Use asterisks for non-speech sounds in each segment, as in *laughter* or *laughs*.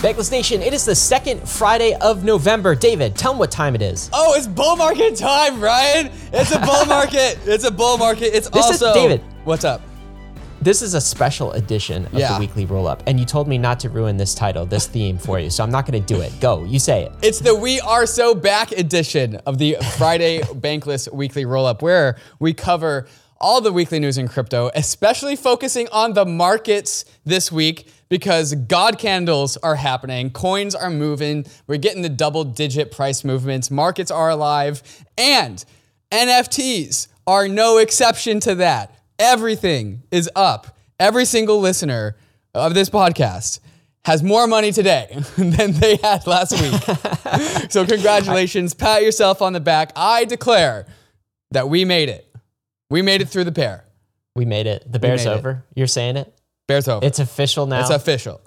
Bankless Nation, it is the second Friday of November. David, tell them what time it is. Oh, it's bull market time, Ryan. It's a bull *laughs* market. It's a bull market. It's This is- also David. What's up? This is a special edition of Yeah. the weekly roll up, and you told me not to ruin this title, this *laughs* theme for you, so I'm not going to do it. Go, you say it. It's the We Are So Back edition of the Friday Bankless Weekly Roll Up, where we cover all the weekly news in crypto, especially focusing on the markets this week because God candles are happening, coins are moving, we're getting the double digit price movements, markets are alive, and NFTs are no exception to that. Everything is up. Every single listener of this podcast has more money today *laughs* than they had last week. *laughs* so congratulations, pat yourself on the back. I declare that we made it. We made it through the pair. We made it. The bear's made over. You're saying it? Bears over. It's official now. It's official.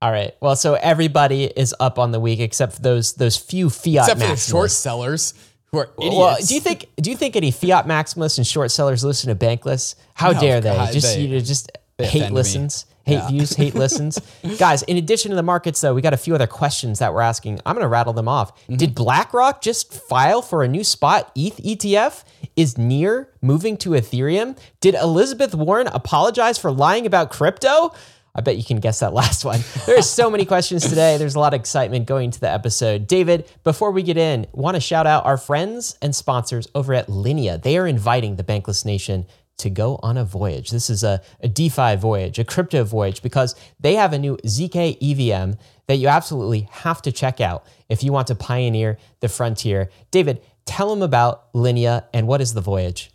All right. Well, so everybody is up on the week except for those those few fiat Except for the maximalists. short sellers who are idiots. Well, do you think do you think any fiat maximalists and short sellers listen to Bankless? How No, dare they? God, just they- you know, just they hate offend me. listens, hate Yeah. views, hate listens. *laughs* Guys, in addition to the markets, though, we got a few other questions that we're asking. I'm going to rattle them off. Mm-hmm. Did BlackRock just file for a new spot ETH ETF? Is near moving to Ethereum? Did Elizabeth Warren apologize for lying about crypto? I bet you can guess that *laughs* last one. There's so many questions today. There's a lot of excitement going to the episode. David, before we get in, want to shout out our friends and sponsors over at Linea. They are inviting the Bankless Nation to go on a voyage. This is a, a DeFi voyage, a crypto voyage, because they have a new ZK EVM that you absolutely have to check out if you want to pioneer the frontier. David, tell them about Linea and what is the voyage?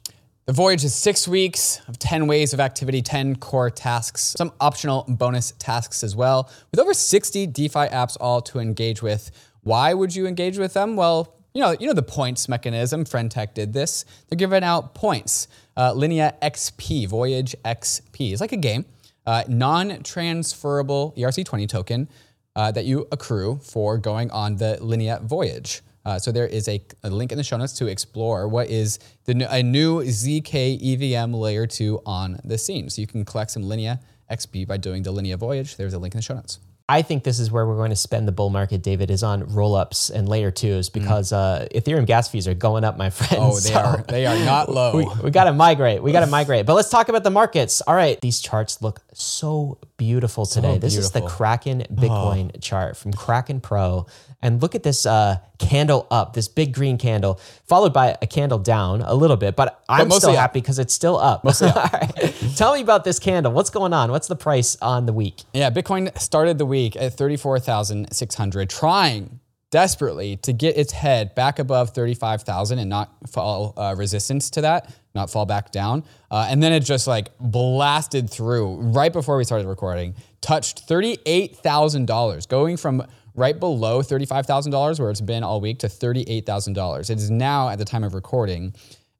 The voyage is six weeks of 10 ways of activity, 10 core tasks, some optional bonus tasks as well, with over 60 DeFi apps all to engage with. Why would you engage with them? Well, you know, you know the points mechanism. FriendTech did this. They're giving out points. Uh, Linea XP, Voyage XP. It's like a game. Uh, non-transferable ERC20 token uh, that you accrue for going on the Linea voyage. Uh, so there is a, a link in the show notes to explore what is the, a new ZK EVM layer 2 on the scene. So you can collect some Linea XP by doing the Linea voyage. There's a link in the show notes. I think this is where we're going to spend the bull market, David, is on roll-ups and layer twos because uh, Ethereum gas fees are going up, my friend. Mm. *laughs* Oh, they So are they are not *laughs* low. We, we got to migrate. We got to migrate. But let's talk about the markets. All right, these charts look so beautiful today. this is the. Kraken Bitcoin chart from Kraken Pro. And look at this uh, candle up, this big green candle, followed by a candle down a little bit. But I'm mostly still up. happy because it's still up. *laughs* All right. Tell me about this candle. What's going on? What's the price on the week? Yeah, Bitcoin started the week at 34,600, trying desperately to get its head back above 35,000 and not fall uh, resistance to that, not fall back down. Uh, and then it just like blasted through right before we started recording, touched $38,000, going from right below $35,000 where it's been all week to $38,000. It is now at the time of recording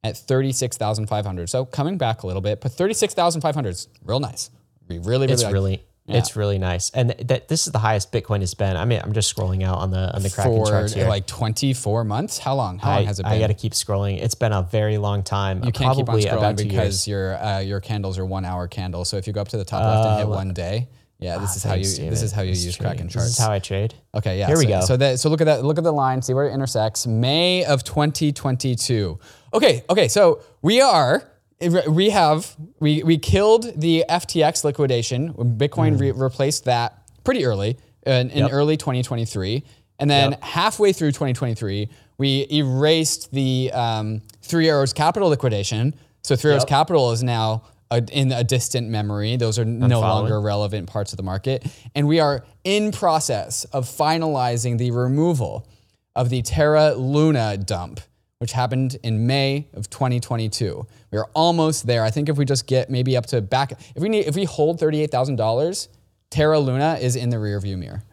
at 36,500. So coming back a little bit, but 36,500 is real nice. We really, really It's like- really it's really nice, and that this is the highest Bitcoin has been. I mean, I'm just scrolling out on the on the Kraken Pro charts here. like 24 months. How long? How long has it been? I got to keep scrolling. It's been a very long time. you can't probably keep on scrolling because years. your uh, your candles are one hour candles. So if you go up to the top left and hit one day, yeah, this is how you this is how you This use trading. Kraken This charts. is how I trade. Okay, yeah. Here we go. So that so look at that look at the line, see where it intersects. May of 2022. Okay, okay. So we are we have we we killed the FTX liquidation. Bitcoin Mm. re- replaced that pretty early in, in early 2023, and then halfway through 2023, we erased the um, Three Arrows Capital liquidation. So Three Arrows Capital is now a, in a distant memory. Those are no following. longer relevant parts of the market. And we are in process of finalizing the removal of the Terra Luna dump, which happened in May of 2022. We are almost there. I think if we just get maybe up to back, if we need, if we hold $38,000, Terra Luna is in the rearview mirror.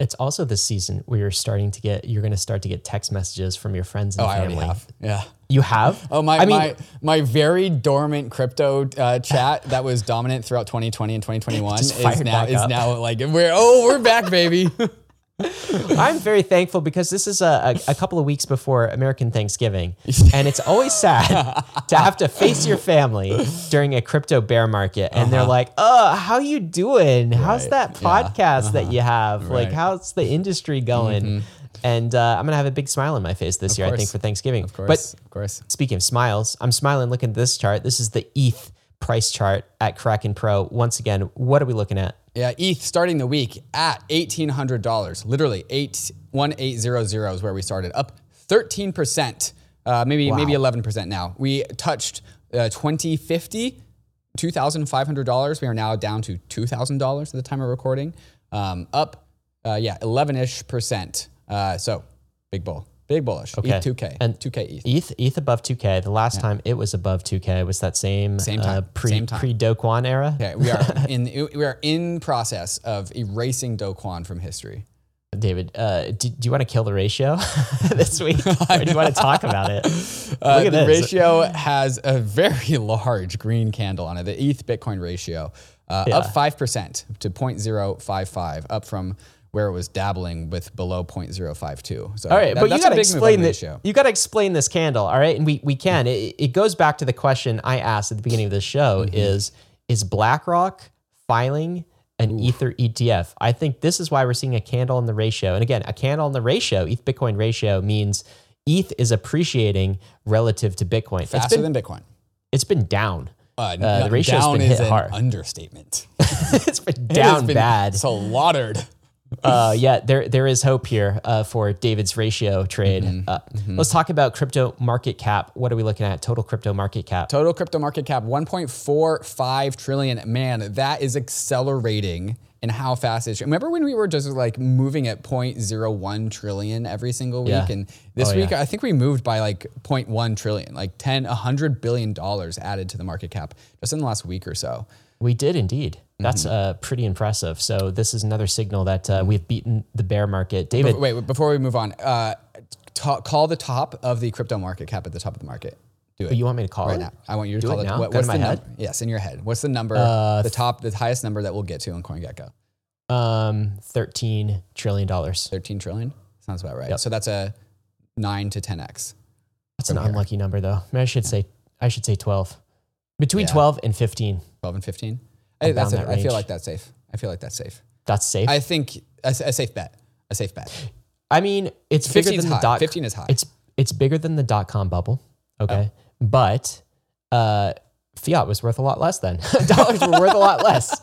It's also this season where you're starting to get. You're going to start to get text messages from your friends and Oh, I family. already have. Yeah. You have? Oh my I mean, my my very dormant crypto uh, chat that was dominant throughout 2020 and 2021 *laughs* is now is now like we're oh we're back baby. *laughs* I'm very thankful because this is a, a, a couple of weeks before American Thanksgiving, *laughs* and it's always sad to have to face your family during a crypto bear market, and they're like, "Oh, how you doing? How's Uh-huh. Right. that Yeah. podcast that you have? Like, Right. Mm-hmm. how's the industry going?" And uh, I'm gonna have a big smile on my face this year, I think, for Thanksgiving. Of course, But of course. Speaking of smiles, I'm smiling looking at this chart. This is the ETH price chart at Kraken Pro. Once again, what are we looking at? Yeah, ETH starting the week at eighteen hundred dollars. Literally eight one eight zero zero is where we started, up thirteen percent, uh, maybe maybe eleven percent now. We touched uh, twenty fifty. Two thousand five hundred dollars. We are now down to two thousand dollars at the time of recording. Um, up, uh, yeah, eleven ish percent. Uh, so big bull, big bullish. Okay. ETH two K And two K ETH. ETH, ETH above 2K. The last time it was above 2K was that same, Same uh, time, pre same time. pre Do Kwon era. Okay, we are *laughs* in we are in process of erasing Do Kwon from history. David, uh, do, do you want to kill the ratio *laughs* this week, *laughs* or do you want to talk about it? Uh, Look at the this. ratio has a very large green candle on it. The ETH Bitcoin ratio uh, Yeah. up five percent to 0.055, up from where it was dabbling with below 0.052. So All right, that- but you got to big move on explain this. ratio. You got to explain this candle, all right? And we we can. It, it goes back to the question I asked at the beginning of the show: Mm-hmm. is is BlackRock filing an Ether ETF? I think this is why we're seeing a candle in the ratio. And again, a candle in the ratio, ETH Bitcoin ratio means ETH is appreciating relative to Bitcoin. Faster been than Bitcoin. it's been down. Uh, Uh, the ratio's down been is hit an hard. *laughs* understatement. it's been It down been bad. slaughtered. Uh, yeah, there there is hope here uh, for David's ratio trade. Mm-hmm. Uh, Let's talk about crypto market cap. What are we looking at? Total crypto market cap. Total crypto market cap 1.45 trillion. Man, that is accelerating in how fast it's. Remember when we were just like moving at 0.01 trillion every single week? Yeah. And this Oh, week, yeah. I think we moved by like 0.1 trillion, like 10, 100 billion dollars added to the market cap just in the last week or so. We did indeed. That's Mm-hmm. uh, pretty impressive. So this is another signal that uh, we've beaten the bear market. David, Wait, wait, before we move on, uh, ta- call the top of the crypto market cap at the top of the market. Do it. you want me to call right it? now. I want you to Do call it now? What, what's to my the head? Uh, number? Yes, in your head. What's the number? the top, the highest number that we'll get to on CoinGecko. Um, thirteen trillion dollars. 13 trillion? Sounds about right. So that's a 9 to 10x. That's an unlucky number, though. Maybe I should say I should say twelve. Between Yeah. twelve and fifteen. 12 and 15. I, that's that I feel like that's safe. I feel like that's safe. That's safe. I think a, a safe bet. A safe bet. I mean, it's bigger 15 is than the high. dot. 15 is high. It's it's bigger than the dot com bubble. Okay, Oh. but uh, fiat was worth a lot less then. *laughs* Dollars were worth a lot less,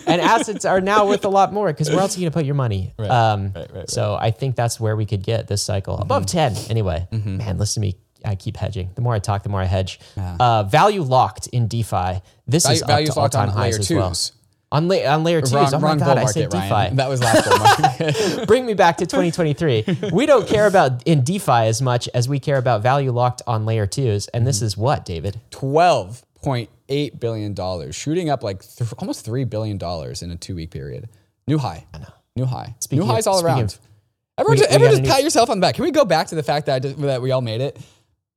*laughs* and assets are now worth a lot more because where else are you gonna put your money? Right, Um, right, right, So I think that's where we could get this cycle above ten. Anyway, man, listen to me. I keep hedging. The more I talk, the more I hedge. Uh, value locked in DeFi. This is Value, up to all locked on time highs layer as well. On, la- on layer twos. Wrong, oh my wrong god, bull I said DeFi. Ryan. That was last bull market. *laughs* *laughs* Bring me back to 2023. we don't care about in DeFi as much as we care about value locked on layer twos. And Mm-hmm. this is what, David? $12.8 billion, shooting up like th- almost $3 billion in a two week period. New high. New high. Speaking New highs of- all around. of- everyone we- just, we everyone just new- pat yourself on the back. Can we go back to the fact that, I just, that we all made it?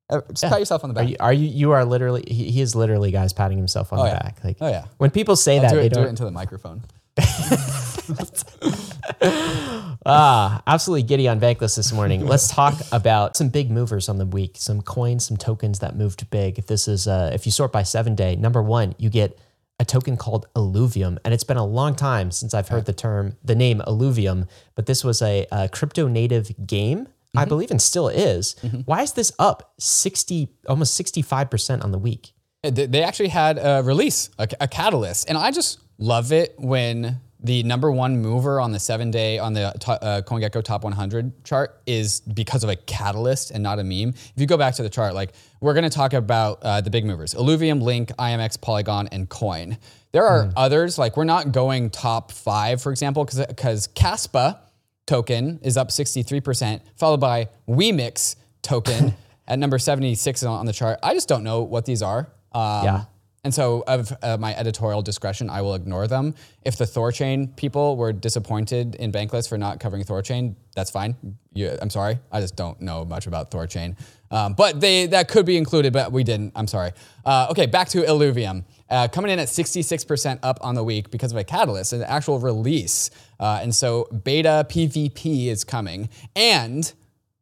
Uh, Just pat yourself on the Are back. you, are you, you are literally, he, he is literally, guys, patting himself on the yeah. back. Like, Oh, yeah. When people say that, do, they it, do it into the microphone. *laughs* Ah, absolutely giddy on Bankless this morning. Let's talk about some big movers on the week, some coins, some tokens that moved big. If This is, uh, if you sort by seven day, number one, you get a token called Illuvium. And it's been a long time since I've heard the term, the name Illuvium, but this was a, a crypto native game, I believe, and still is. Why is this up 60, almost 65% on the week? Uh, They they actually had a release, a, a catalyst, and I just love it when the number one mover on the seven day on the uh, CoinGecko Top 100 chart is because of a catalyst and not a meme. If you go back to the chart, like we're going to talk about uh, the big movers: Illuvium, Link, IMX, Polygon, and Coin. There are others like we're not going top five, for example, because because Kaspa token is up 63%, followed by WeMix token *laughs* at number 76 on the chart. I just don't know what these are. Um, Yeah. And so, of uh, my editorial discretion, I will ignore them. If the Thorchain people were disappointed in Bankless for not covering Thorchain, that's fine. You, I'm sorry. I just don't know much about Thorchain. Um, but they that could be included, but we didn't. I'm sorry. Uh, okay, back to Illuvium. Uh, coming in at 66% up on the week because of a catalyst, an actual release. Uh, and so beta PvP is coming. And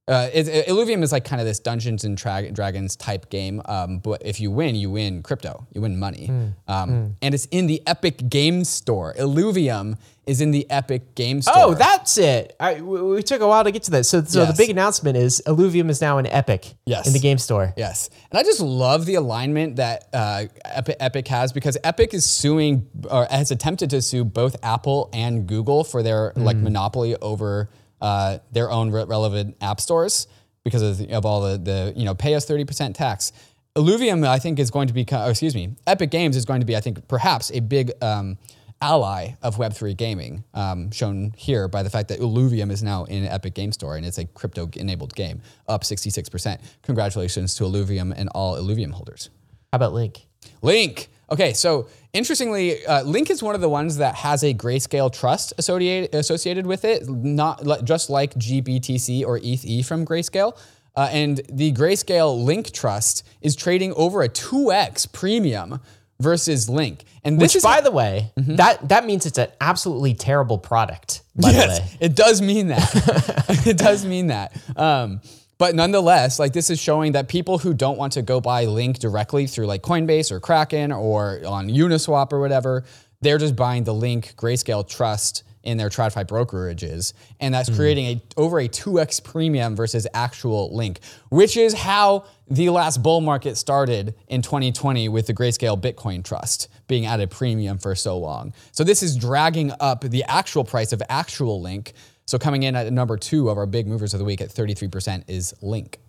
uh, it, it- Illuvium is like kind of this Dungeons and Dra- Dragons type game, um, but if you win, you win crypto, you win money, um, and it's in the Epic Game Store. Illuvium is in the Epic Game Store. Oh, that's it. I, we, we took a while to get to that. So, so the big announcement is Illuvium is now in Epic Yes. in the game store. Yes. And I just love the alignment that uh, Epic, Epic has because Epic is suing or has attempted to sue both Apple and Google for their like monopoly over uh, their own re- relevant app stores because of, the, of all the, the, you know, pay us 30% tax. Illuvium, I think, is going to become, oh, excuse me, Epic Games is going to be, I think, perhaps a big um, ally of Web3 gaming, um, shown here by the fact that Illuvium is now in Epic Game Store and it's a crypto enabled game, up 66%. Congratulations to Illuvium and all Illuvium holders. How about Link? Link. Okay, so interestingly, uh, Link is one of the ones that has a grayscale trust associated associated with it, not just like GBTC or ETH from Grayscale. Uh, and the Grayscale Link trust is trading over a 2x premium versus Link. And this Which, is by the way, that that means it's an absolutely terrible product. By the yes, way, it does mean that. *laughs* *laughs* it does mean that. Um, but nonetheless, like this is showing that people who don't want to go buy Link directly through like Coinbase or Kraken or on Uniswap or whatever, they're just buying the Link Grayscale Trust in their TradFi brokerages, and that's creating a over a two x premium versus actual Link, which is how the last bull market started in 2020 with the Grayscale Bitcoin Trust being at a premium for so long. So this is dragging up the actual price of actual Link. So coming in at number two of our big movers of the week at 33% is Link.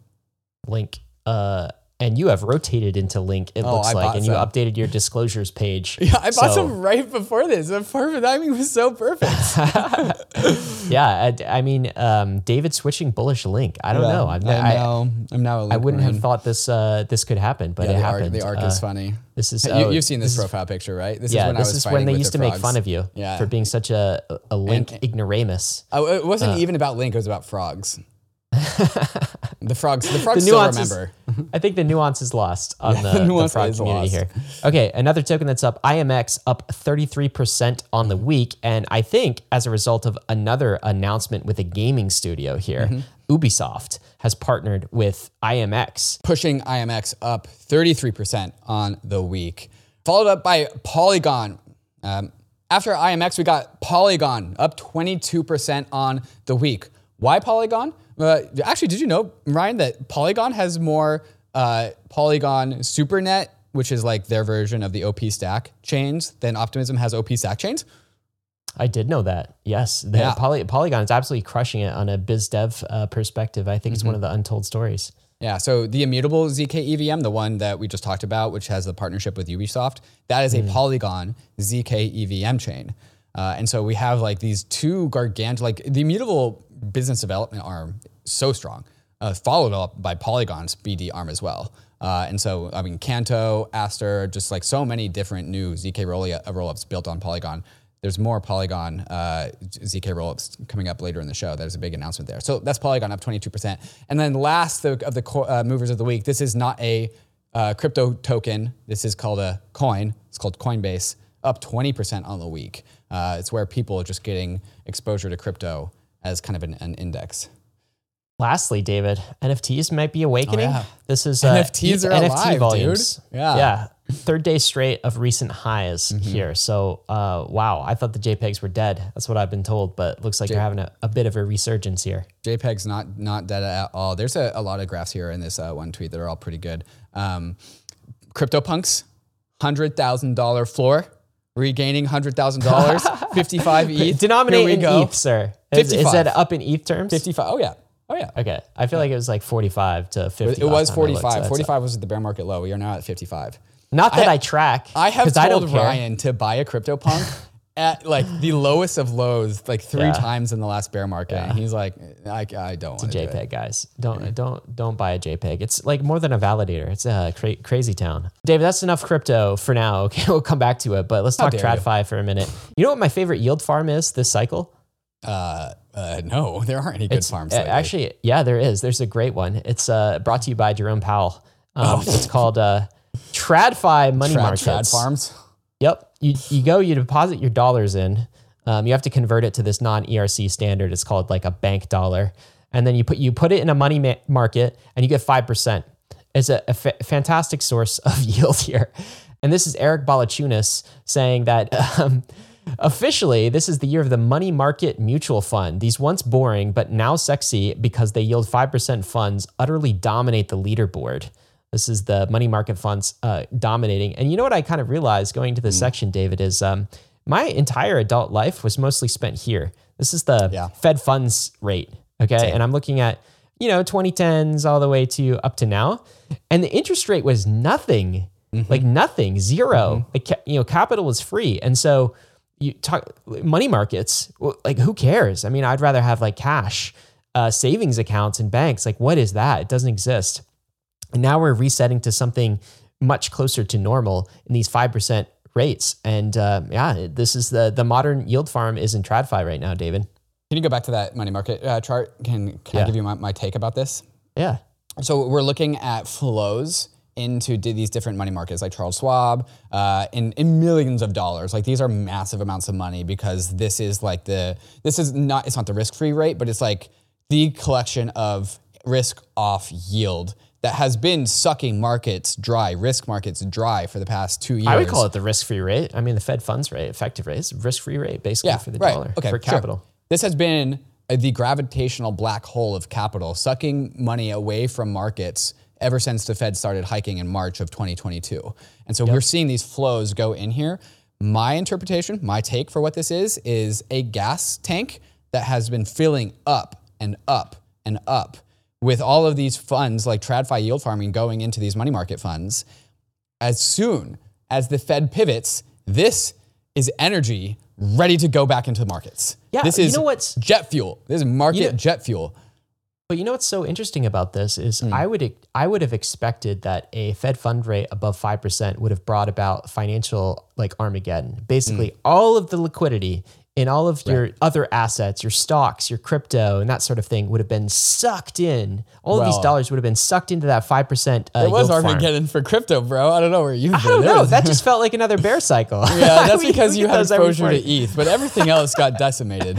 Link. Uh, and you have rotated into Link. It looks Oh, I like, and you updated your disclosures page. *laughs* Yeah, I bought So, some right before this. The perfect timing was so perfect. *laughs* Yeah, I, I mean, um, David switching bullish Link. I don't know. I've, I'm I, now, I'm now a Link I wouldn't Marine. have thought this uh, this could happen, but Yeah, it the arc, happened. the arc Uh, is funny. This is You, oh, you've seen this, is- profile picture, right? This Yeah, is when I this is when they used the to make fun of you Yeah. for being such a a Link ignoramus. Oh, it wasn't Uh. even about Link. It was about frogs. *laughs* the frogs. The frogs The still remember. I think the nuance is lost *laughs* on the, the the, frog community lost. here. Okay, another token that's up, IMX up 33% on the week. And I think as a result of another announcement with a gaming studio here, Mm-hmm. Ubisoft has partnered with IMX. pushing IMX up 33% on the week. Followed up by Polygon. Um, after IMX, we got Polygon up 22% on the week. Why Polygon? Uh, actually, did you know, Ryan, that Polygon has more uh, Polygon SuperNet, which is like their version of the OP Stack chains, than Optimism has OP Stack chains? I did know that. Yes, Yeah. Poly, Polygon is absolutely crushing it on a biz dev uh, perspective. I think it's Mm-hmm. one of the untold stories. Yeah, so the immutable ZK EVM, the one that we just talked about, which has the partnership with Ubisoft, that is a Polygon ZK EVM chain. Uh, and so we have like these two gargantuan, like the immutable business development arm, so strong, uh, followed up by Polygon's BD arm as well. Uh, and so, I mean, Canto, Astar, just like so many different new ZK rollups built on Polygon. There's more Polygon uh, ZK rollups coming up later in the show. There's a big announcement there. So that's Polygon up 22%. And then last of of the co- uh, movers of the week, this is not a uh, crypto token. This is called a coin. It's called Coinbase, up 20% on the week. Uh, it's where people are just getting exposure to crypto as kind of an, an index. Lastly, David, NFTs might be awakening. Oh, yeah. This is uh, NFTs are NFT alive, dude. volumes. Yeah. yeah. Third day straight of recent highs Mm-hmm. here. So, uh, wow, I thought the JPEGs were dead. That's what I've been told, but looks like you're having a, a bit of a resurgence here. JPEG's not not dead at all. There's a, a lot of graphs here in this uh, one tweet that are all pretty good. Um, CryptoPunks, hundred thousand dollar floor, regaining hundred thousand dollars, *laughs* fifty five ETH. Denominate in go. ETH, sir. Is, is that up in ETH terms? Fifty five. Oh yeah. Oh yeah. Okay. I feel like it was like 45 to 50. It was last time I looked, so 45. that's- 45 was at the bear market low. We are now at 55. Not that I- I, track. I have told I don't care. Ryan to buy a CryptoPunk *laughs* at like the lowest of lows, like three Yeah. times in the last bear market. And he's like, I, I don't want to do it. JPEG guys. Don't don't don't buy a JPEG. It's like more than a validator. It's a cra- crazy town. David, that's enough crypto for now. *laughs* Okay, we'll come back to it, but let's talk dare you. TradFi for a minute. You know what my favorite yield farm is this cycle? Uh, uh, no, there aren't any good It's- farms. uh, lately. actually, yeah, there is. There's a great one. It's uh, brought to you by Jerome Powell. Um, Oh. It's called uh, TradFi money Trad, markets. trad farms. Yep. You, you go, you deposit your dollars in. Um, you have to convert it to this non ERC standard. It's called like a bank dollar. And then you put you put it in a money ma- market and you get 5%. It's a, a fantastic source *laughs* of yield here. And this is Eric Balchunas saying that um, officially this is the year of the money market mutual fund. These once boring but now sexy because they yield 5% funds utterly dominate the leaderboard. This is the money market funds uh, dominating. And you know what I kind of realized going to this section, David, is um, my entire adult life was mostly spent here. This is the Yeah. Fed funds rate. Okay. And I'm looking at, you know, 2010s all the way to up to now. And the interest rate was nothing, like nothing, 0 Like, you know, capital was free. And so you talk money markets, like who cares? I mean, I'd rather have like cash, uh, savings accounts and banks. Like, what is that? It doesn't exist. And now we're resetting to something much closer to normal in these 5% rates. And uh, yeah, this is the the modern yield farm is in TradFi right now, David. Can you go back to that money market uh, chart? Can, can I give you my, my take about this? Yeah. So we're looking at flows into these different money markets like Charles Schwab uh, in, in millions of dollars. Like these are massive amounts of money because this is like the, this is not, it's not the risk-free rate, but it's like the collection of risk off yield that has been sucking markets dry, risk markets dry for the past two years. I would call it the risk free rate. I mean, the Fed funds rate, effective rate, is risk free rate basically for the dollar, Okay, for sure. capital. This has been uh, the gravitational black hole of capital, sucking money away from markets ever since the Fed started hiking in March of 2022. And so we're seeing these flows go in here. My interpretation, my take for what this is, is a gas tank that has been filling up and up and up with all of these funds like TradFi yield farming going into these money market funds as soon as the Fed pivots, this is energy ready to go back into the markets. Yeah, this is you know what's- jet fuel. This is market You know- jet fuel. But you know what's so interesting about this is Hmm. I would I would have expected that a Fed fund rate above five percent would have brought about financial like Armageddon. Basically, Hmm. all of the liquidity in all of your other assets, your stocks, your crypto, and that sort of thing would have been sucked in. All of these dollars would have been sucked into that five percent. Uh, It was farm. Armageddon for crypto, bro. I don't know where you've been. I don't know. That *laughs* just felt like another bear cycle. yeah, that's *laughs* We- because you had exposure to. ETH, but everything else got *laughs* decimated.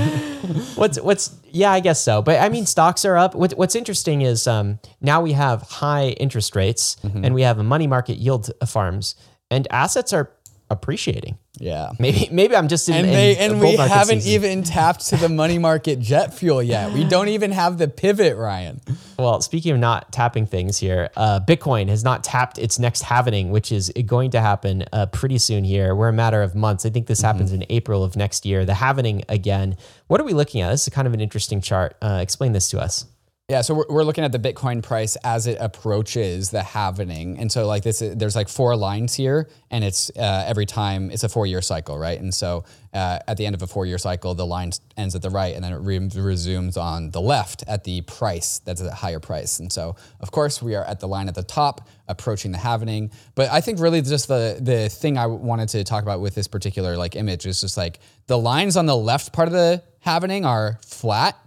What's what's yeah, I guess so. But I mean, stocks are up. What, what's interesting is um, now we have high interest rates Mm-hmm. and we have money market yield farms, and assets are appreciating. Yeah. Maybe maybe I'm just in, And they a and we haven't season. even tapped to the money market jet fuel yet. We don't even have the pivot, Ryan. Well, speaking of not tapping things here, uh, Bitcoin has not tapped its next halvening, which is going to happen uh, pretty soon here. We're a matter of months. I think this happens in April of next year. The halvening again. What are we looking at? This is kind of an interesting chart. Uh, explain this to us. Yeah, so we're, looking at the Bitcoin price as it approaches the halvening, and so like this, there's like four lines here, and it's uh, every time it's a four-year cycle, right? And so uh, at the end of a four-year cycle, the line ends at the right, and then it re- resumes on the left at the price that's a higher price. And so, of course, we are at the line at the top, approaching the halvening. But I think really just the the thing I wanted to talk about with this particular like image is just like the lines on the left part of the halvening are flat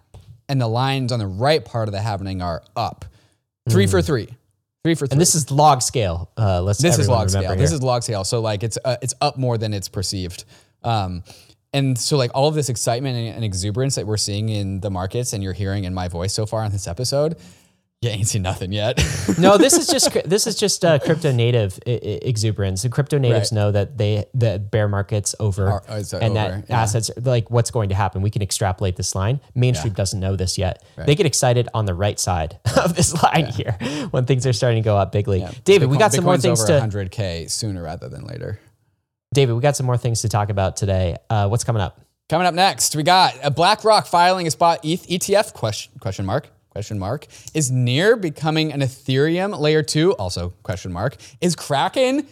and the lines on the right part of the happening are up. Three for three. Three for three. And this is log scale. Uh, let's this is log scale. remember This is log scale. So like it's uh, it's up more than it's perceived. Um, and so like all of this excitement and, and exuberance that we're seeing in the markets and you're hearing in my voice so far on this episode, you *laughs* ain't seen nothing yet. *laughs* no, this is just this is just uh, crypto native I- I- exuberance. The crypto natives Right. know that they the bear market's over Are- and over? that Yeah. assets like what's going to happen. We can extrapolate this line. Mainstream doesn't know this yet. They get excited on the right side *laughs* of this line here when things are starting to go up bigly. David, we got some more Bitcoin's things over to 100k sooner rather than later. David. We got some more things to talk about today. Uh, what's coming up? Coming up next, we got a BlackRock filing a spot ETH ETF question question mark question mark is near becoming an Ethereum layer two also question mark is Kraken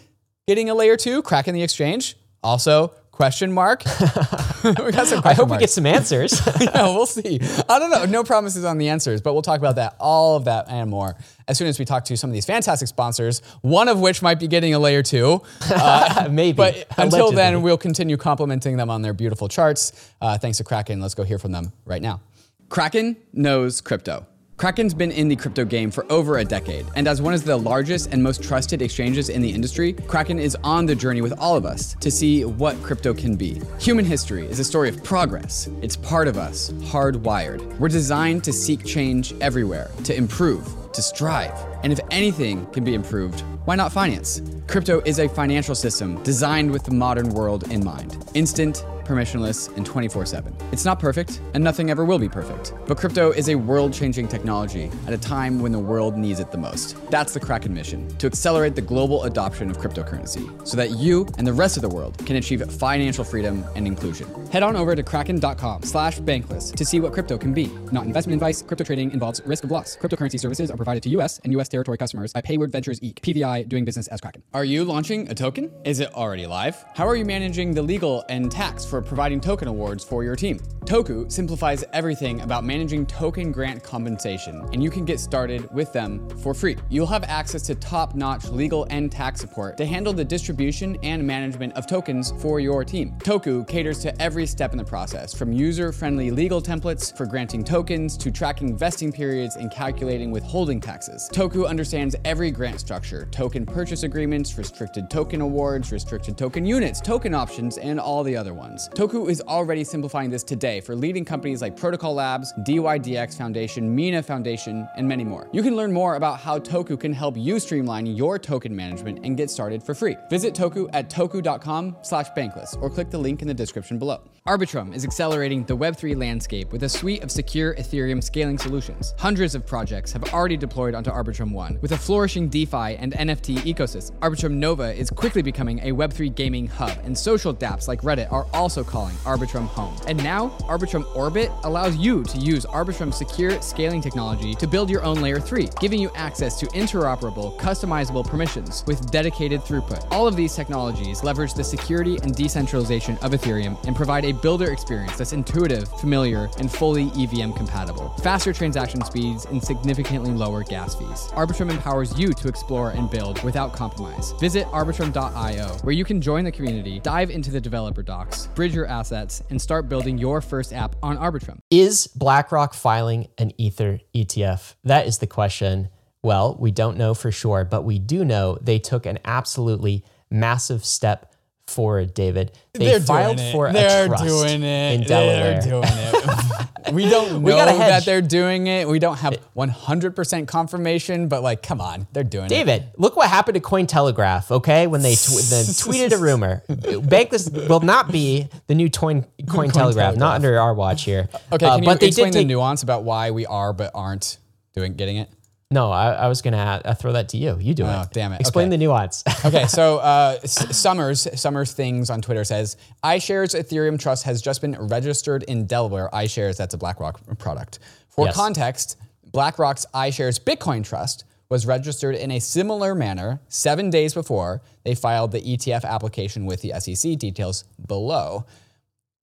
getting a layer two Kraken the exchange also question mark *laughs* we got some question I hope we get some answers. *laughs* yeah, we'll see. I don't know. No promises on the answers, but we'll talk about that, all of that, and more as soon as we talk to some of these fantastic sponsors. One of which might be getting a layer two. *laughs* Maybe. But until then, we'll continue complimenting them on their beautiful charts. Uh, thanks to Kraken. Let's go hear from them right now. Kraken knows crypto. Kraken's been in the crypto game for over a decade, and as one of the largest and most trusted exchanges in the industry, Kraken is on the journey with all of us to see what crypto can be. Human history is a story of progress. It's part of us, hardwired. We're designed to seek change everywhere, to improve, to strive. And if anything can be improved, why not finance? Crypto is a financial system designed with the modern world in mind. Instant, permissionless, and 24 7. It's not perfect, and nothing ever will be perfect. But crypto is a world changing technology at a time when the world needs it the most. That's the Kraken mission to accelerate the global adoption of cryptocurrency so that you and the rest of the world can achieve financial freedom and inclusion. Head on over to kraken.com slash bankless to see what crypto can be. Not investment advice, crypto trading involves risk of loss. Cryptocurrency services are provided to US and US territory customers by Payward Ventures Inc., PVI, doing business as Kraken. Are you launching a token? Is it already live? How are you managing the legal and tax for providing token awards for your team? Toku simplifies everything about managing token grant compensation, and you can get started with them for free. You'll have access to top notch legal and tax support to handle the distribution and management of tokens for your team. Toku caters to every step in the process, from user friendly legal templates for granting tokens to tracking vesting periods and calculating withholding taxes. Toku understands every grant structure token purchase agreements, restricted token awards, restricted token units, token options, and all the other ones. Toku is already simplifying this today for leading companies like Protocol Labs, DYDX Foundation, Mina Foundation, and many more. You can learn more about how Toku can help you streamline your token management and get started for free. Visit Toku at toku.com slash bankless or click the link in the description below. Arbitrum is accelerating the Web3 landscape with a suite of secure Ethereum scaling solutions. Hundreds of projects have already deployed onto Arbitrum One with a flourishing DeFi and NFT ecosystem. Arbitrum Nova is quickly becoming a Web3 gaming hub, and social dApps like Reddit are also calling Arbitrum home. And now, Arbitrum Orbit allows you to use Arbitrum's secure scaling technology to build your own layer 3, giving you access to interoperable, customizable permissions with dedicated throughput. All of these technologies leverage the security and decentralization of Ethereum and provide a builder experience that's intuitive, familiar, and fully EVM compatible. Faster transaction speeds and significantly lower gas fees. Arbitrum empowers you to explore and build without compromise. Visit arbitrum.io, where you can join the community, dive into the developer docs, bridge your assets, and start building your first app on Arbitrum. Is BlackRock filing an Ether ETF? That is the question. Well, we don't know for sure, but we do know they took an absolutely massive step forward, David. They They're filed doing it. for They're a trust doing it. in Delaware. They're doing it. *laughs* we don't We know gotta hedge. that they're doing it. We don't have 100% confirmation, but like, come on, they're doing it. David, look what happened to Cointelegraph, okay? When they tw- the *laughs* tweeted a rumor. Bankless will not be the new *laughs* Coin Cointelegraph, not under our watch here. Okay, Uh, can you but they explain the nuance about why we are but aren't doing getting it? No, I, I was going to throw that to you. You do Oh, it. damn it. Explain Okay. the nuance. *laughs* Okay, so uh, S- Summers Summers Things on Twitter says iShares Ethereum Trust has just been registered in Delaware. iShares, that's a BlackRock product. For Yes. context, BlackRock's iShares Bitcoin Trust was registered in a similar manner seven days before they filed the ETF application with the SEC. Details below.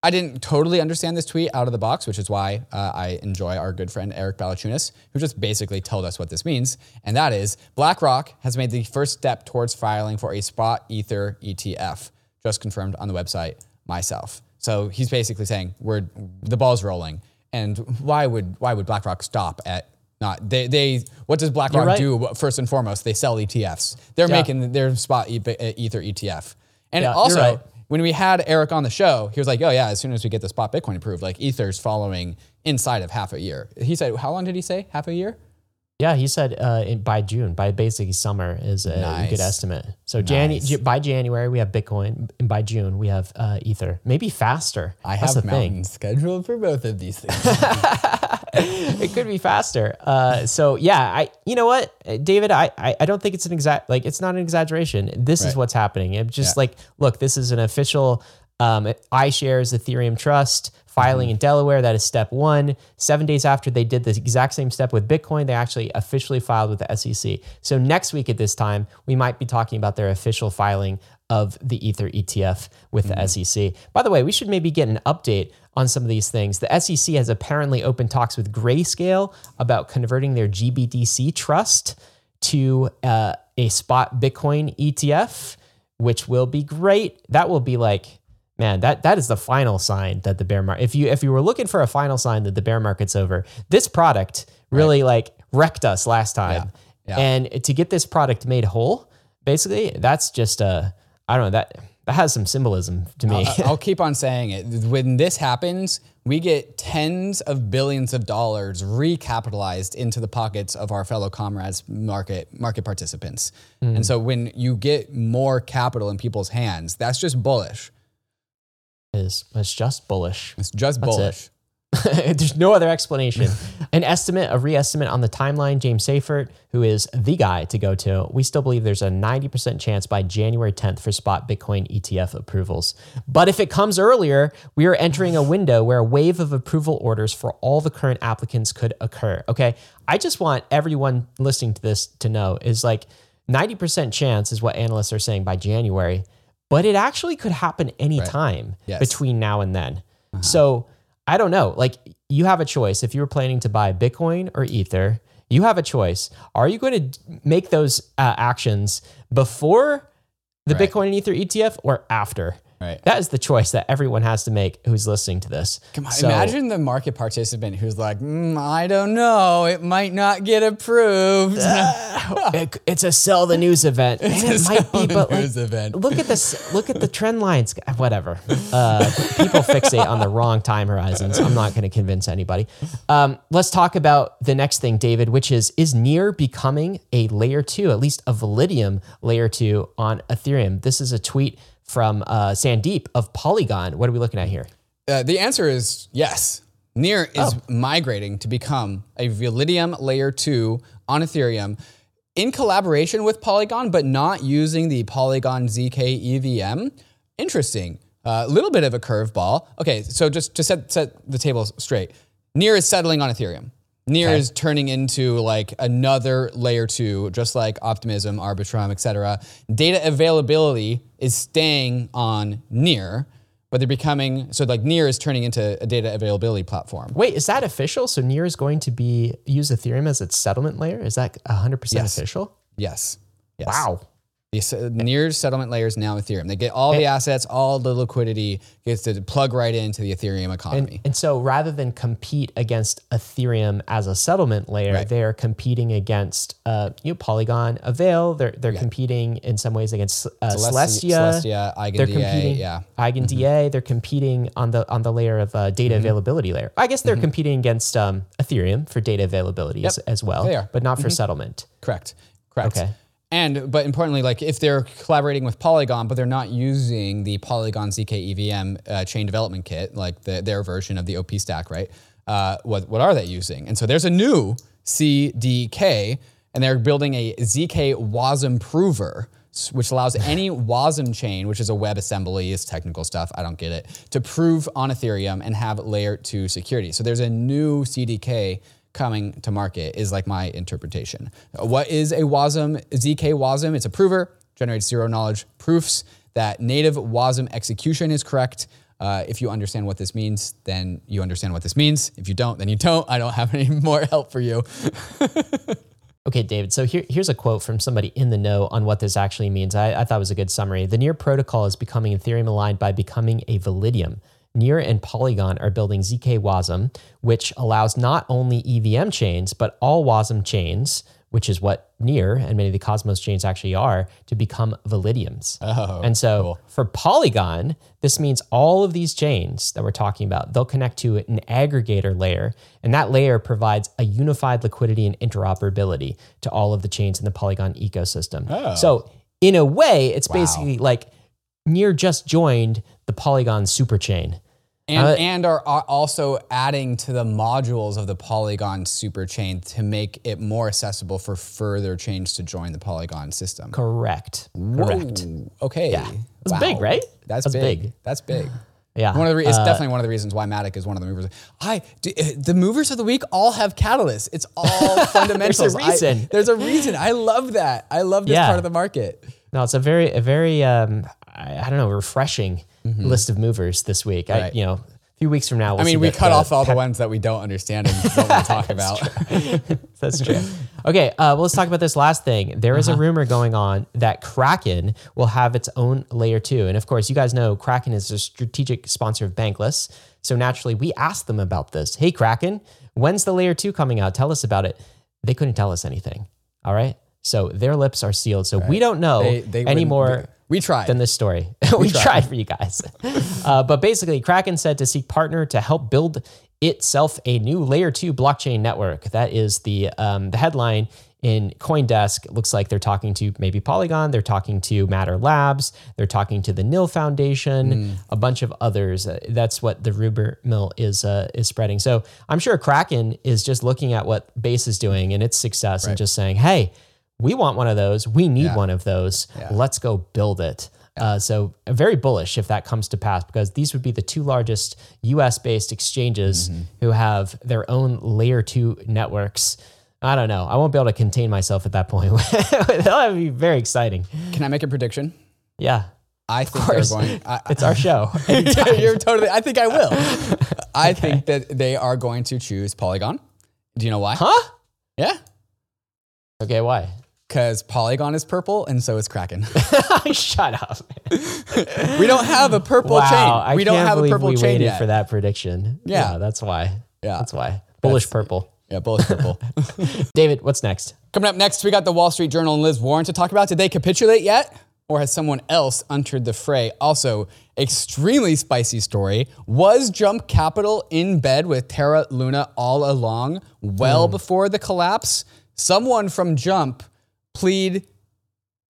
I didn't totally understand this tweet out of the box, which is why uh, I enjoy our good friend Eric Balchunas, who just basically told us what this means. And that is BlackRock has made the first step towards filing for a spot Ether ETF, just confirmed on the website myself. So he's basically saying we're the ball's rolling. And why would why would BlackRock stop at not they they what does BlackRock right. do first and foremost? They sell ETFs. They're Yeah. making their spot Ether ETF. And Yeah, also right. When we had Eric on the show, he was like, "Oh yeah, as soon as we get the spot Bitcoin approved, like Ether's following inside of half a year." He said, "How long did he say? Half a year?" Yeah, he said uh, in, by June, by basically summer is a Nice. good estimate. So Janu- Nice. J- by January, we have Bitcoin. And by June, we have uh, Ether. Maybe faster. I That's have the thing. mountains scheduled for both of these things. *laughs* it could be faster. Uh, so yeah, I you know what, Uh, David, I, I I don't think it's an exact like it's not an exaggeration. This is what's happening. It's just Yeah. like look, this is an official um, iShares Ethereum Trust filing in Delaware. That is step one. Seven days after they did the exact same step with Bitcoin, they actually officially filed with the SEC. So next week at this time, we might be talking about their official filing of the Ether ETF with the SEC. By the way, we should maybe get an update on some of these things. The SEC has apparently opened talks with Grayscale about converting their GBTC trust to uh, a spot Bitcoin ETF, which will be great. That will be like, man, that that is the final sign that the bear market. If you if you were looking for a final sign that the bear market's over, this product really like wrecked us last time. Yeah. And to get this product made whole, basically, that's just a I don't know that that has some symbolism to me. I- *laughs* I'll keep on saying it. When this happens, we get tens of billions of dollars recapitalized into the pockets of our fellow comrades, market market participants. Hmm. And so when you get more capital in people's hands, that's just bullish. Is it's just bullish. It's just That's bullish. *laughs* There's no other explanation. *laughs* An estimate, a re-estimate on the timeline, James Seyffart, who is the guy to go to, we still believe there's a 90% chance by January 10th for spot Bitcoin ETF approvals. But if it comes earlier, we are entering a window where a wave of approval orders for all the current applicants could occur. Okay. I just want everyone listening to this to know is like 90% chance is what analysts are saying by January, but it actually could happen anytime Yes. between now and then. So I don't know. Like you have a choice. If you were planning to buy Bitcoin or Ether, you have a choice. Are you going to make those uh, actions before the Right. Bitcoin and Ether ETF or after? Right. That is the choice that everyone has to make who's listening to this. Come on, So- imagine the market participant who's like, "Mm, I don't know, it might not get approved. *laughs* It- it's a sell the news event. And it might be, but like, event. look at this. Look at the trend lines. Whatever. Uh, people fixate on the wrong time horizons. I'm not going to convince anybody. Um, let's talk about the next thing, David, which is is near becoming a layer two, at least a Validium layer two on Ethereum. This is a tweet from uh, Sandeep of Polygon. What are we looking at here? Uh, the answer is yes. Near is migrating to become a Validium layer 2 on Ethereum in collaboration with Polygon, but not using the Polygon ZK EVM. Interesting. A little bit of a curveball. Okay, so just to set, set the table straight, Near is settling on Ethereum. Near is turning into like another layer two, just like Optimism, Arbitrum, etc. Data availability is staying on Near, but they're becoming so like Near is turning into a data availability platform. Wait, is that official? So Near is going to be use Ethereum as its settlement layer? Is that 100% Yes. official? Yes. Yes. Wow. The Near settlement layer is now Ethereum. They get all the assets, all the liquidity gets to plug right into the Ethereum economy. And so rather than compete against Ethereum as a settlement layer, Right. they're competing against uh, you know, Polygon, Avail. They're they're competing in some ways against uh, Celestia, Celestia. Celestia, They're EigenDA, competing, yeah. Mm-hmm. EigenDA. They're competing on the on the layer of uh, data availability layer. I guess they're Mm-hmm. competing against um, Ethereum for data availability as, as well, they are. but not for settlement. Correct. Correct. Okay. And but importantly, like if they're collaborating with Polygon, but they're not using the Polygon zk EVM uh, chain development kit, like the, their version of the OP stack, right? Uh, what what are they using? And so there's a new CDK, and they're building a zk WASM prover. Which allows *laughs* any WASM chain, which is a web assembly, is technical stuff. I don't get it, to prove on Ethereum and have layer two security. So there's a new CDK coming to market is like my interpretation. What is a WASM, ZK WASM? It's a prover, generates zero knowledge proofs that native WASM execution is correct. Uh, if you understand what this means, then you understand what this means. If you don't, then you don't. I don't have *laughs* any more help for you. *laughs* Okay, David. So here, here's a quote from somebody in the know on what this actually means. I, I thought it was a good summary. The Near protocol is becoming Ethereum aligned by becoming a Validium. Near and Polygon are building ZK WASM, which allows not only EVM chains, but all WASM chains, which is what Near and many of the Cosmos chains actually are, to become Validiums. Oh, and so for Polygon, this means all of these chains that we're talking about, they'll connect to an aggregator layer, and that layer provides a unified liquidity and interoperability to all of the chains in the Polygon ecosystem. Oh. So in a way, it's basically like Near just joined the Polygon superchain. And, Uh, and are are also adding to the modules of the Polygon superchain to make it more accessible for further chains to join the Polygon system. Correct. Correct. Okay. Yeah. That's big, right? That's, That's big. big. That's big. Yeah. One of the re- it's definitely one of the reasons why Matic is one of the movers. I d- uh, the movers of the week all have catalysts. It's all *laughs* fundamentals. I- reason. there's a reason. I love that. I love this Yeah. part of the market. No, it's a very, a very, um, I, I don't know, refreshing list of movers this week. I, Mm-hmm. You know, a few weeks from now, we'll I mean, we the- cut the off all the ones that we don't understand and don't want to talk *laughs* about. *laughs* That's true. *laughs* Okay, uh, well, let's talk about this last thing. There is Uh-huh. a rumor going on that Kraken will have its own layer two. And of course, you guys know Kraken is a strategic sponsor of Bankless. So naturally, we asked them about this. Hey, Kraken, when's the layer two coming out? Tell us about it. They couldn't tell us anything. All right. So their lips are sealed. So we don't know They- they any more We tried. than this story. we *laughs* tried. for you guys. *laughs* uh, but basically, Kraken said to seek partner to help build itself a new layer two blockchain network. That is the um, the headline in CoinDesk. It looks like they're talking to maybe Polygon. They're talking to Matter Labs. They're talking to the Nil Foundation. A bunch of others. Uh, that's what the rumor mill is uh, is spreading. So I'm sure Kraken is just looking at what Base is doing and its success and just saying, hey. We want one of those. We need one of those. Let's go build it. Uh, so I'm very bullish if that comes to pass because these would be the two largest U.S. based exchanges who have their own layer two networks. I don't know. I won't be able to contain myself at that point. *laughs* That'll be very exciting. Can I make a prediction? Yeah, I think they're going. I, it's our show. *laughs* *laughs* You're totally. I think I will. I think that they are going to choose Polygon. Do you know why? huh? Yeah, Okay, why? Because Polygon is purple and so is Kraken. *laughs* Shut up. *laughs* we don't have a purple wow, chain. I we don't have a purple we chain waited yet. for that prediction. Yeah. that's why. Yeah. that's why. Bullish That's- purple. Yeah, bullish purple. *laughs* David, what's next? Coming up next, we got the Wall Street Journal and Liz Warren to talk about. Did they capitulate yet? Or has someone else entered the fray? Also, extremely spicy story. Was Jump Capital in bed with Terra Luna all along, well hmm. before the collapse? Someone from Jump plead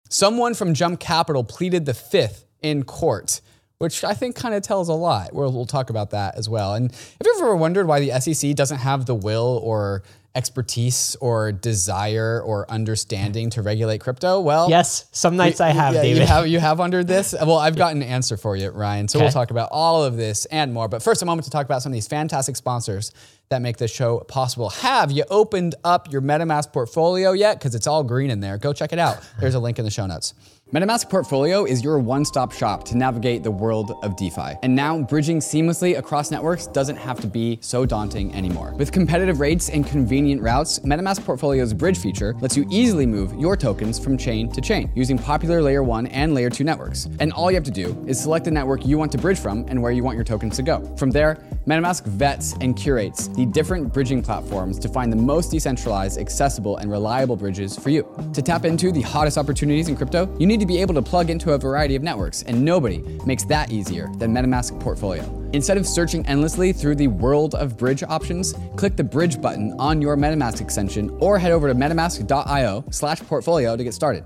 someone from Jump Capital pleaded the fifth in court, which I think kind of tells a lot. We'll, we'll talk about that as well. And have you ever wondered why the SEC doesn't have the will or expertise or desire or understanding to regulate crypto? Well, Yes, some nights I have, yeah, David. You have, you have under this? *laughs* Well, I've got an answer for you, Ryan. So we'll talk about all of this and more. But first, a moment to talk about some of these fantastic sponsors that make this show possible. Have you opened up your MetaMask portfolio yet? Because it's all green in there. Go check it out. There's a link in the show notes. MetaMask Portfolio is your one stop shop to navigate the world of DeFi. And now, bridging seamlessly across networks doesn't have to be so daunting anymore. With competitive rates and convenient routes, MetaMask Portfolio's bridge feature lets you easily move your tokens from chain to chain using popular layer 1 and layer 2 networks. And all you have to do is select the network you want to bridge from and where you want your tokens to go. From there, MetaMask vets and curates the different bridging platforms to find the most decentralized, accessible, and reliable bridges for you. To tap into the hottest opportunities in crypto, you need to be able to plug into a variety of networks, and nobody makes that easier than MetaMask Portfolio. Instead of searching endlessly through the world of bridge options, click the bridge button on your MetaMask extension or head over to metamask.io slash portfolio to get started.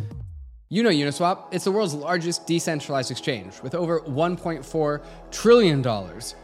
You know Uniswap, it's the world's largest decentralized exchange with over $1.4 trillion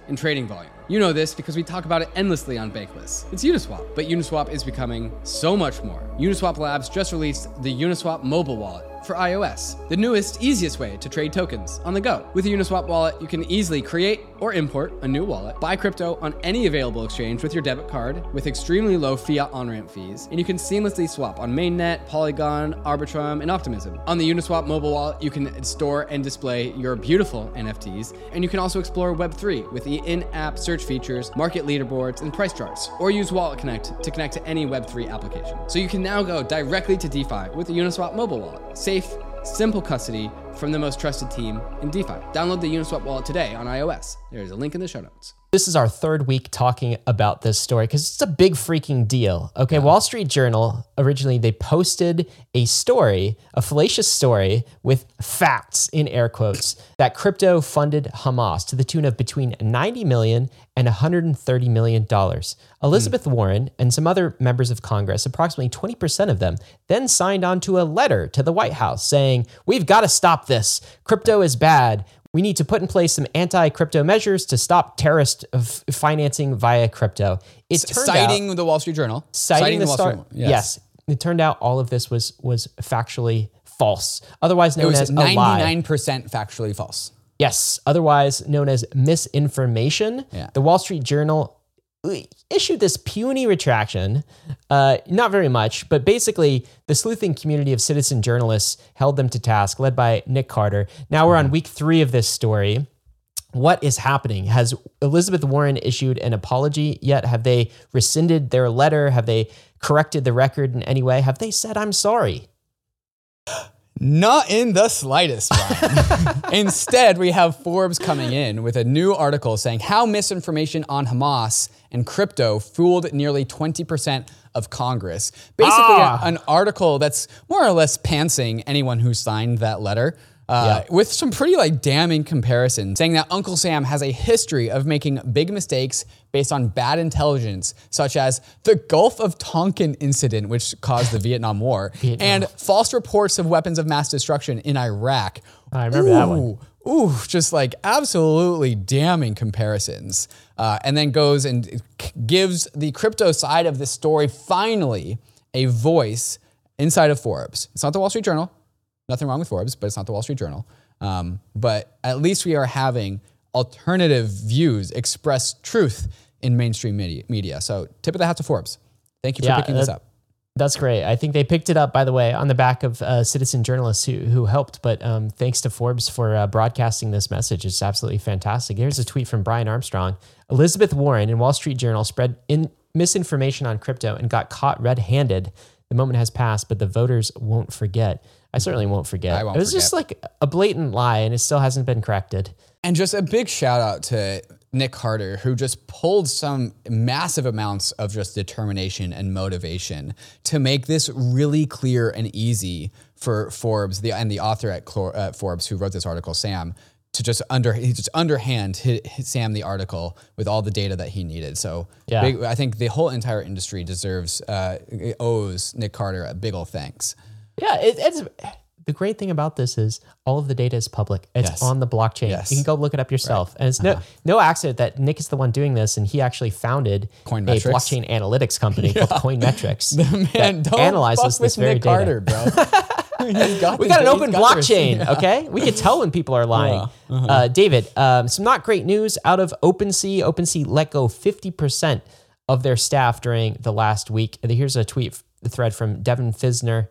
in trading volume. You know this because we talk about it endlessly on Bankless. It's Uniswap, but Uniswap is becoming so much more. Uniswap Labs just released the Uniswap mobile wallet for iOS, the newest, easiest way to trade tokens on the go. With the Uniswap wallet, you can easily create or import a new wallet, buy crypto on any available exchange with your debit card with extremely low fiat on ramp fees, and you can seamlessly swap on Mainnet, Polygon, Arbitrum, and Optimism. On the Uniswap mobile wallet, you can store and display your beautiful NFTs, and you can also explore Web3 with the in app search features, market leaderboards, and price charts, or use Wallet Connect to connect to any Web3 application. So you can now go directly to DeFi with the Uniswap mobile wallet. Safe, simple custody from the most trusted team in DeFi. Download the Uniswap wallet today on iOS. There's a link in the show notes. This is our third week talking about this story because it's a big freaking deal. Okay, Wall Street Journal originally they posted a story, a fallacious story with facts in air quotes that crypto funded Hamas to the tune of between 90 million and 130 million dollars. Elizabeth hmm. Warren and some other members of Congress, approximately 20% of them, then signed on to a letter to the White House saying, "We've got to stop this. Crypto is bad. We need to put in place some anti crypto measures to stop terrorist f- financing via crypto. It turned out, citing the Wall Street Journal. citing, the, Wall star- Street yes. Yes. it turned out all of this was was factually false, otherwise known as a lie. 99% factually false. Yes, otherwise known as misinformation. Yeah. The Wall Street Journal issued this puny retraction, uh, not very much, but basically the sleuthing community of citizen journalists held them to task, led by Nick Carter. Now we're on week three of this story. What is happening? Has Elizabeth Warren issued an apology yet? Have they rescinded their letter? Have they corrected the record in any way? Have they said, I'm sorry? Not in the slightest, Ryan. *laughs* Instead, we have Forbes coming in with a new article saying how misinformation on Hamas and crypto fooled nearly 20% of Congress. Basically, Ah. an article that's more or less pantsing anyone who signed that letter. Uh, With some pretty like damning comparisons, saying that Uncle Sam has a history of making big mistakes based on bad intelligence, such as the Gulf of Tonkin incident, which caused the Vietnam War, and false reports of weapons of mass destruction in Iraq. I remember that one. Ooh, Ooh, just like absolutely damning comparisons. Uh, and then goes and gives the crypto side of the story finally a voice inside of Forbes. It's not the Wall Street Journal. Nothing wrong with Forbes, but it's not the Wall Street Journal. Um, but at least we are having alternative views express truth in mainstream media. media. So tip of the hat to Forbes. Thank you for Yeah, picking this up. That's great. I think they picked it up, by the way, on the back of uh, citizen journalists who, who helped. But um, thanks to Forbes for uh, broadcasting this message. It's absolutely fantastic. Here's a tweet from Brian Armstrong. Elizabeth Warren in Wall Street Journal spread in misinformation on crypto and got caught red handed. The moment has passed, but the voters won't forget. I certainly won't forget. I won't it was just like a blatant lie, and it still hasn't been corrected. And just a big shout out to Nick Carter, who just pulled some massive amounts of just determination and motivation to make this really clear and easy for Forbes, the and the author at Clor, uh, Forbes who wrote this article, Sam, to just under he just underhand hit, hit Sam the article with all the data that he needed. So Yeah. big, I think the whole entire industry deserves uh, owes Nick Carter a big ol' thanks. Yeah, it, it's the great thing about this is all of the data is public. It's Yes. on the blockchain. Yes. Uh-huh. You can go look it up yourself. And it's no no accident that Nick is the one doing this, and he actually founded a blockchain analytics company *laughs* called Coinmetrics. *laughs* Man, that don't analyzes this very Nick data. Carter. *laughs* Got We got an open got blockchain, okay? We can tell when people are lying. Uh, David, um, some not great news out of OpenSea. OpenSea let go 50% of their staff during the last week. And Here's a tweet the thread from Devin Finzer.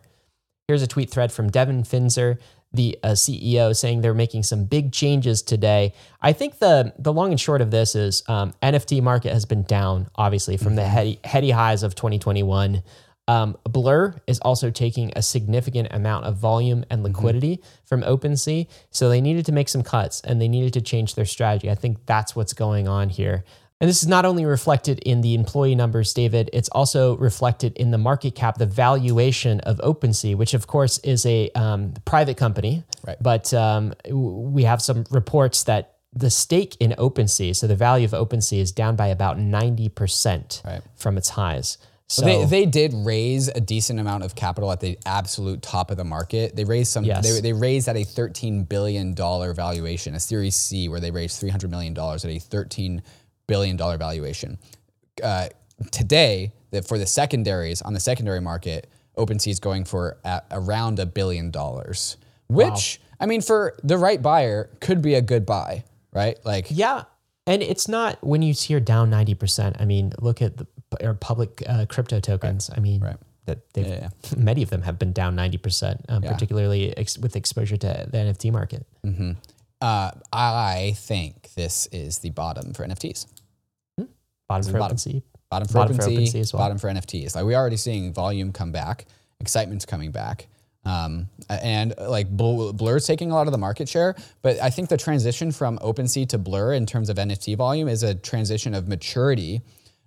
Here's a tweet thread from Devin Finzer, the uh, CEO, saying they're making some big changes today. I think the the long and short of this is um, NFT market has been down, obviously, from the heady, heady highs of 2021. Um, Blur is also taking a significant amount of volume and liquidity from OpenSea, so they needed to make some cuts and they needed to change their strategy. I think that's what's going on here. And this is not only reflected in the employee numbers, David, it's also reflected in the market cap, the valuation of OpenSea, which of course is a um, private company. Right. But um, we have some reports that the stake in OpenSea, so the value of OpenSea is down by about 90% Right. from its highs. So They, they did raise a decent amount of capital at the absolute top of the market. They raised some. Yes. They, they raised at a thirteen billion dollar valuation, a Series C, where they raised three hundred million dollars at a thirteen billion dollar valuation. Uh, today, that for the secondaries on the secondary market, OpenSea is going for at around a billion dollars, which I mean, for the right buyer, could be a good buy, right? Like, Yeah. And it's not when you see hear down 90%. I mean, look at the or public uh, crypto tokens. I mean, that they've, Yeah, *laughs* many of them have been down 90%, um, particularly ex- with exposure to the NFT market. uh, I think this is the bottom for NFTs. Bottom for bottom. OpenSea. Bottom for Bottom for OpenSea, OpenSea as well. bottom for NFTs. Like we're already seeing volume come back, excitement's coming back. Um, and uh, like Blur's taking a lot of the market share, but I think the transition from OpenSea to Blur in terms of NFT volume is a transition of maturity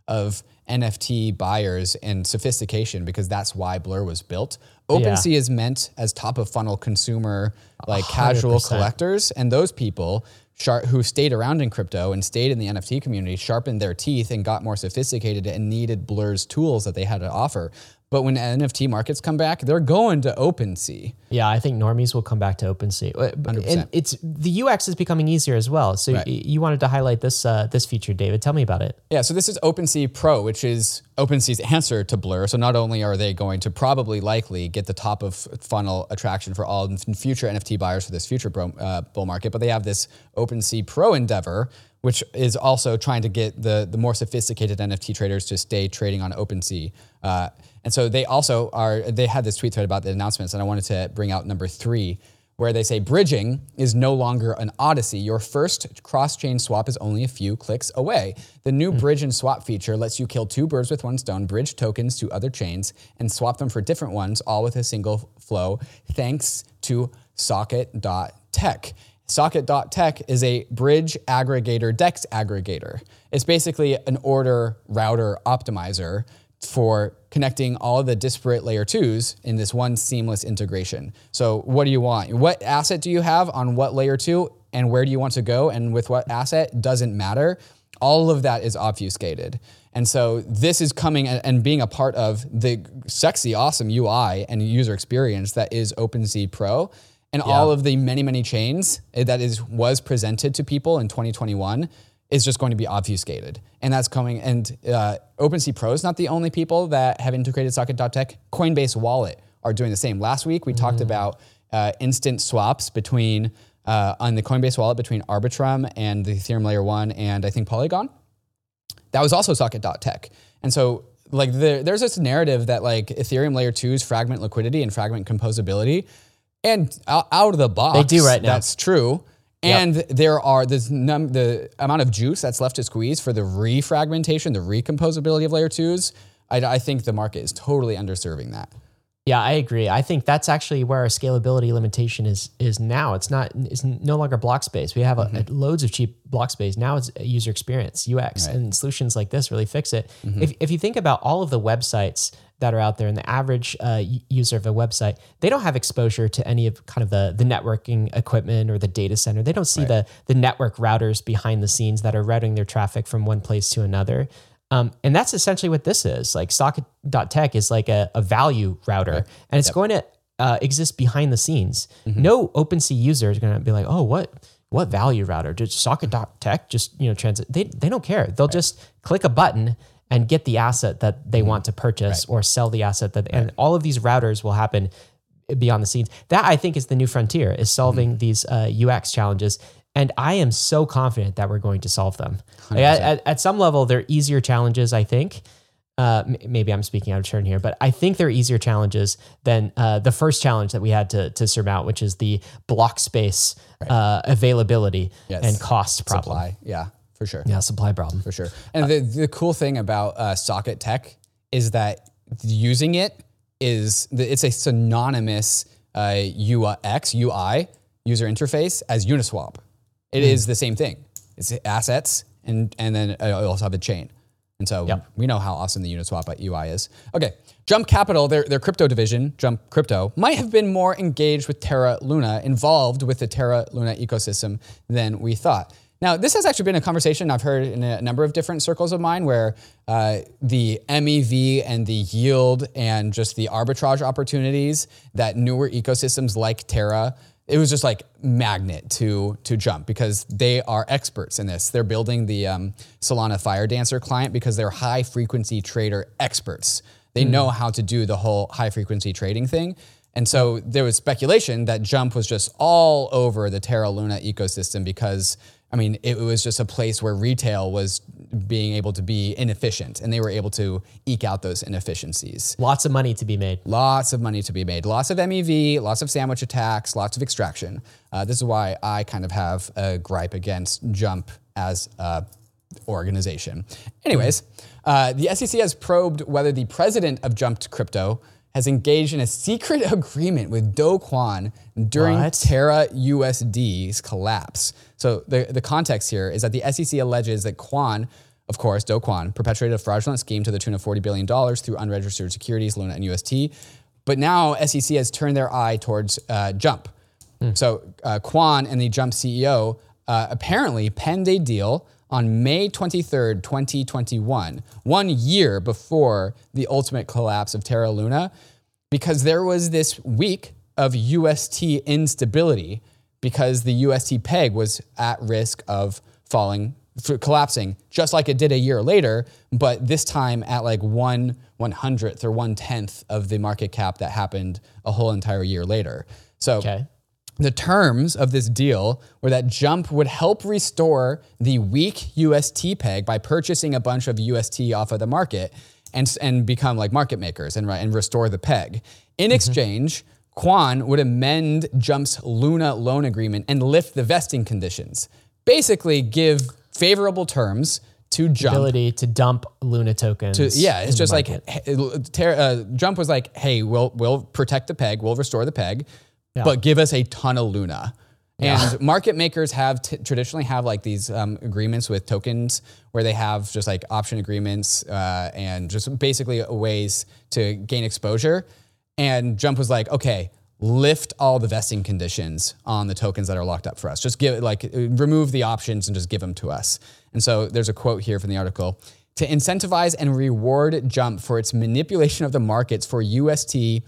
of NFT buyers and sophistication because that's why Blur was built. OpenSea is meant as top of funnel consumer, like casual 100%. collectors, and those people sharp, who stayed around in crypto and stayed in the NFT community sharpened their teeth and got more sophisticated and needed Blur's tools that they had to offer. But when NFT markets come back, they're going to OpenSea. Yeah, I think normies will come back to OpenSea, Uh, and it's the UX is becoming easier as well. So Right. you wanted to highlight this uh, this feature, David. Tell me about it. Yeah, so this is OpenSea Pro, which is OpenSea's answer to Blur. So not only are they going to probably likely get the top of funnel attraction for all future NFT buyers for this future bro, uh, bull market, but they have this OpenSea Pro endeavor, which is also trying to get the the more sophisticated NFT traders to stay trading on OpenSea. Uh, and so they also are. They had this tweet thread about the announcements, and I wanted to bring out number three where they say bridging is no longer an odyssey. Your first cross chain swap is only a few clicks away. The new hmm. bridge and swap feature lets you kill two birds with one stone, bridge tokens to other chains, and swap them for different ones, all with a single flow, thanks to socket.tech. Socket.tech is a bridge aggregator, DEX aggregator. It's basically an order router optimizer for connecting all the disparate layer twos in this one seamless integration. So, what do you want? What asset do you have on what layer two, and where do you want to go, and with what asset doesn't matter. All of that is obfuscated. And so, this is coming and being a part of the sexy, awesome UI and user experience that is OpenSea Pro. And all of the many, many chains that is was presented to people in 2021 is just going to be obfuscated. And that's coming. And uh, OpenSea Pro is not the only people that have integrated Socket.tech. Coinbase Wallet are doing the same. Last week, we talked about uh, instant swaps between, uh, on the Coinbase Wallet between Arbitrum and the Ethereum Layer 1 and I think Polygon that was also socket.tech. And so like there, there's this narrative that like Ethereum layer 2's fragment liquidity and fragment composability and out, out of the box They do right now. That's true. And there are this num- the amount of juice that's left to squeeze for the refragmentation, the recomposability of layer 2s. I, I think the market is totally underserving that. Yeah, I agree. I think that's actually where our scalability limitation is is now. It's not it's no longer block space. We have a, Mm-hmm. loads of cheap block space. Now it's user experience, UX, and solutions like this really fix it. Mm-hmm. If if you think about all of the websites that are out there and the average uh, user of a website, they don't have exposure to any of kind of the the networking equipment or the data center. They don't see the the network routers behind the scenes that are routing their traffic from one place to another. Um, and that's essentially what this is. Like socket.tech is like a, a value router, and it's going to uh, exist behind the scenes. No OpenSea user is going to be like, oh, what what value router? Just socket.tech, just you know, transit. They they don't care. They'll just click a button and get the asset that they want to purchase or sell the asset that, and all of these routers will happen beyond the scenes. That I think is the new frontier is solving these uh, UX challenges. And I am so confident that we're going to solve them. Like, at, at, at some level, they're easier challenges, I think. Uh, m- maybe I'm speaking out of turn here, but I think they're easier challenges than uh, the first challenge that we had to, to surmount, which is the block space uh, availability Yes. and cost problem. Supply. Yeah, for sure. Yeah, supply problem. for sure. And the, the cool thing about uh, Socket Tech is that using it is the, it's a synonymous uh, UX UI user interface as Uniswap. It is the same thing. It's assets and and then uh, you also have a chain. And so Yep. we know how awesome the Uniswap UI is. Okay, Jump Capital, their, their crypto division, Jump Crypto, might have been more engaged with Terra Luna, involved with the Terra Luna ecosystem than we thought. Now, this has actually been a conversation I've heard in a number of different circles of mine where uh, the MEV and the yield and just the arbitrage opportunities that newer ecosystems like Terra it was just like magnet to to jump because they are experts in this. They're building the um, Solana Firedancer client because they're high frequency trader experts. They know how to do the whole high frequency trading thing. And so there was speculation that Jump was just all over the Terra Luna ecosystem because I mean it was just a place where retail was being able to be inefficient and they were able to eke out those inefficiencies. Lots of money to be made. Lots of money to be made. Lots of MEV, lots of sandwich attacks, lots of extraction. Uh, this is why I kind of have a gripe against Jump as a organization. Anyways, uh, the SEC has probed whether the president of Jumped Crypto has engaged in a secret *laughs* agreement with Do Kwon during What? Terra USD's collapse. So the, the context here is that the SEC alleges that Kwon, of course, Do Kwon, perpetrated a fraudulent scheme to the tune of $40 billion through unregistered securities, Luna and UST. But now SEC has turned their eye towards uh, Jump. So uh, Kwon and the Jump CEO uh, apparently penned a deal on May 23rd, 2021, one year before the ultimate collapse of Terra Luna, because there was this week of UST instability because the UST peg was at risk of falling, collapsing, just like it did a year later, but this time at like one one hundredth or one tenth of the market cap that happened a whole entire year later. So Okay. The terms of this deal were that Jump would help restore the weak UST peg by purchasing a bunch of UST off of the market and, and become like market makers and, and restore the peg. In exchange, Kwon would amend Jump's Luna loan agreement and lift the vesting conditions. Basically, give favorable terms to Jump Ability to dump Luna tokens. yeah, it's just like hey, Ter- uh, Jump was like, "Hey, we'll we'll protect the peg, we'll restore the peg, but give us a ton of Luna." And market makers have t- traditionally have like these um, agreements with tokens where they have just like option agreements uh, and just basically ways to gain exposure. And Jump was like, "Okay." Lift all the vesting conditions on the tokens that are locked up for us. Just give like remove the options and just give them to us. And so there's a quote here from the article to incentivize and reward Jump for its manipulation of the markets for UST,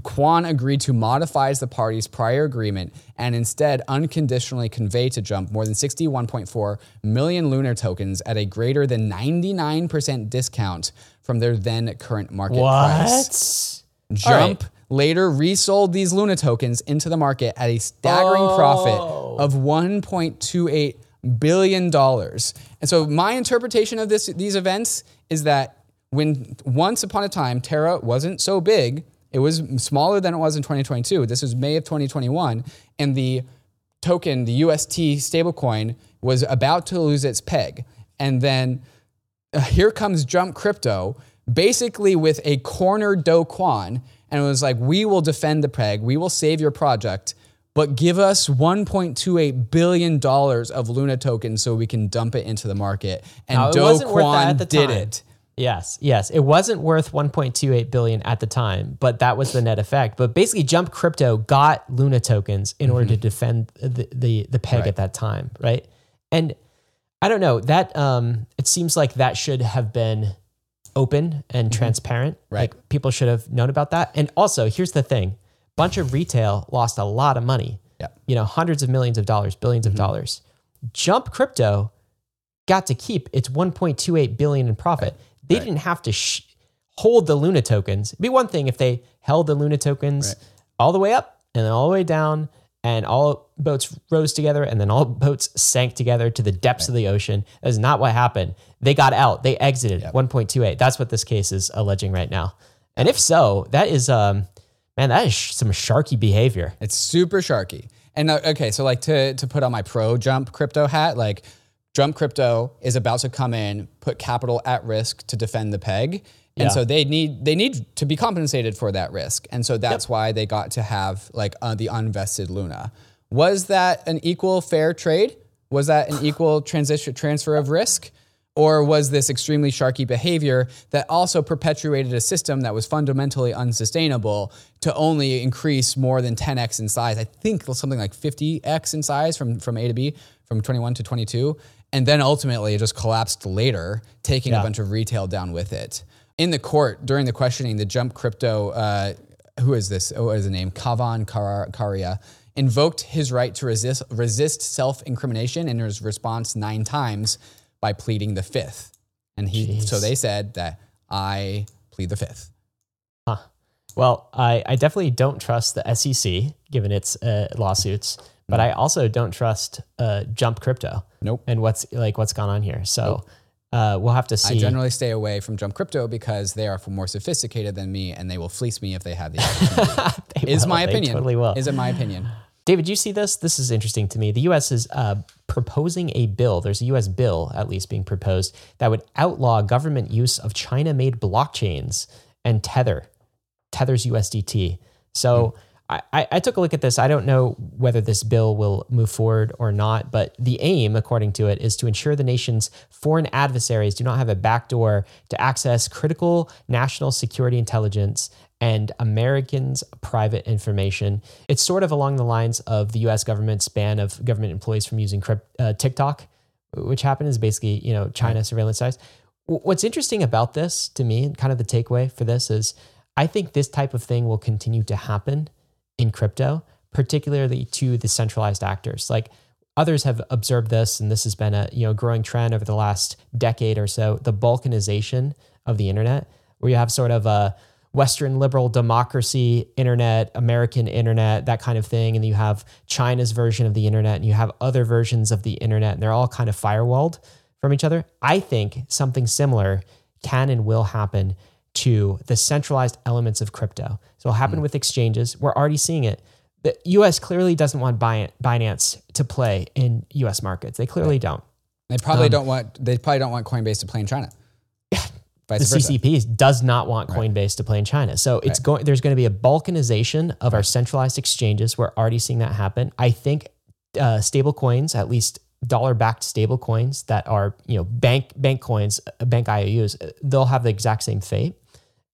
Kwon agreed to modify the party's prior agreement and instead unconditionally convey to Jump more than 61.4 million Luna tokens at a greater than 99% discount from their then current market price. What? Jump later resold these Luna tokens into the market at a staggering Oh. profit of 1.28 billion dollars. And so my interpretation of this these events is that when once upon a time Terra wasn't so big, it was smaller than it was in 2022. This was May of 2021 and the token, the UST stablecoin was about to lose its peg. And then uh, here comes Jump Crypto, basically with a corner Do Kwon, and it was like, we will defend the peg, we will save your project, but give us 1.28 billion dollars of Luna tokens so we can dump it into the market. And it Do wasn't worth that Kwon did it. Yes, yes. It wasn't worth 1.28 billion at the time, but that was the net effect. But basically Jump Crypto got Luna tokens in order to mm-hmm. defend the the, the peg at that time, right? And I don't know, that um it seems like that should have been open and mm-hmm. transparent. Right. Like people should have known about that. And also, here's the thing. Bunch of retail lost a lot of money. Yeah. You know, hundreds of millions of dollars, 1000000000s of mm-hmm. dollars. Jump Crypto got to keep its 1.28 billion in profit. They didn't have to sh- hold the Luna tokens. It'd be one thing if they held the Luna tokens Right. all the way up and then all the way down, and all boats rose together, and then all *laughs* boats sank together to the depths of the ocean. That is not what happened. They got out. They exited 1.28. That's what this case is alleging right now. And if so, that is um, man, that is sh- some sharky behavior. It's super sharky. And uh, okay, so like to to put on my pro jump crypto hat, like Jump Crypto is about to come in, put capital at risk to defend the peg. And Yeah. so they need they need to be compensated for that risk. And so that's why they got to have like uh, the unvested Luna. Was that an equal fair trade? Was that an *sighs* equal transition transfer of risk? Or was this extremely sharky behavior that also perpetuated a system that was fundamentally unsustainable to only increase more than 10x in size? I think something like 50x in size from, from A to B, from 21 to 22. And then ultimately it just collapsed later, taking a bunch of retail down with it. In the court, during the questioning, the Jump Crypto, uh, who is this? Oh, what is the name? Kavan Kar- Kariya invoked his right to resist, resist self incrimination in his response nine times by pleading the fifth. And he, so they said that I plead the fifth. Well, I, I definitely don't trust the SEC given its uh, lawsuits, but I also don't trust uh, Jump Crypto. Nope. And what's like what's gone on here. So uh, we'll have to see. I generally stay away from Jump Crypto because they are more sophisticated than me and they will fleece me if they have the *laughs* opportunity. Is will. my They opinion. Totally will. Is it my opinion? David, you see this? This is interesting to me. The U.S. is uh, proposing a bill. There's a U.S. bill, at least, being proposed that would outlaw government use of China-made blockchains and Tether. Tether's USDT. So I, I, I took a look at this. I don't know whether this bill will move forward or not, but the aim, according to it, is to ensure the nation's foreign adversaries do not have a backdoor to access critical national security intelligence and Americans' private information. It's sort of along the lines of the U.S. government's ban of government employees from using crypt, uh, TikTok, which happened is basically you know China surveillance sites. What's interesting about this to me, and kind of the takeaway for this is, I think this type of thing will continue to happen in crypto, particularly to the centralized actors. Like others have observed this, and this has been a you know growing trend over the last decade or so. The balkanization of the internet, where you have sort of a Western liberal democracy internet, American internet, that kind of thing, and you have China's version of the internet, and you have other versions of the internet, and they're all kind of firewalled from each other. I think something similar can and will happen to the centralized elements of crypto. So it'll happen with exchanges. We're already seeing it. The US clearly doesn't want Binance to play in US markets. They clearly don't. They probably don't want. They probably don't want Coinbase to play in China. *laughs* The versa. CCP does not want Coinbase to play in China. So it's going there's going to be a balkanization of our centralized exchanges. We're already seeing that happen. I think uh, stable coins, at least dollar backed stable coins that are, you know, bank bank coins, uh, bank IOUs, uh, they'll have the exact same fate.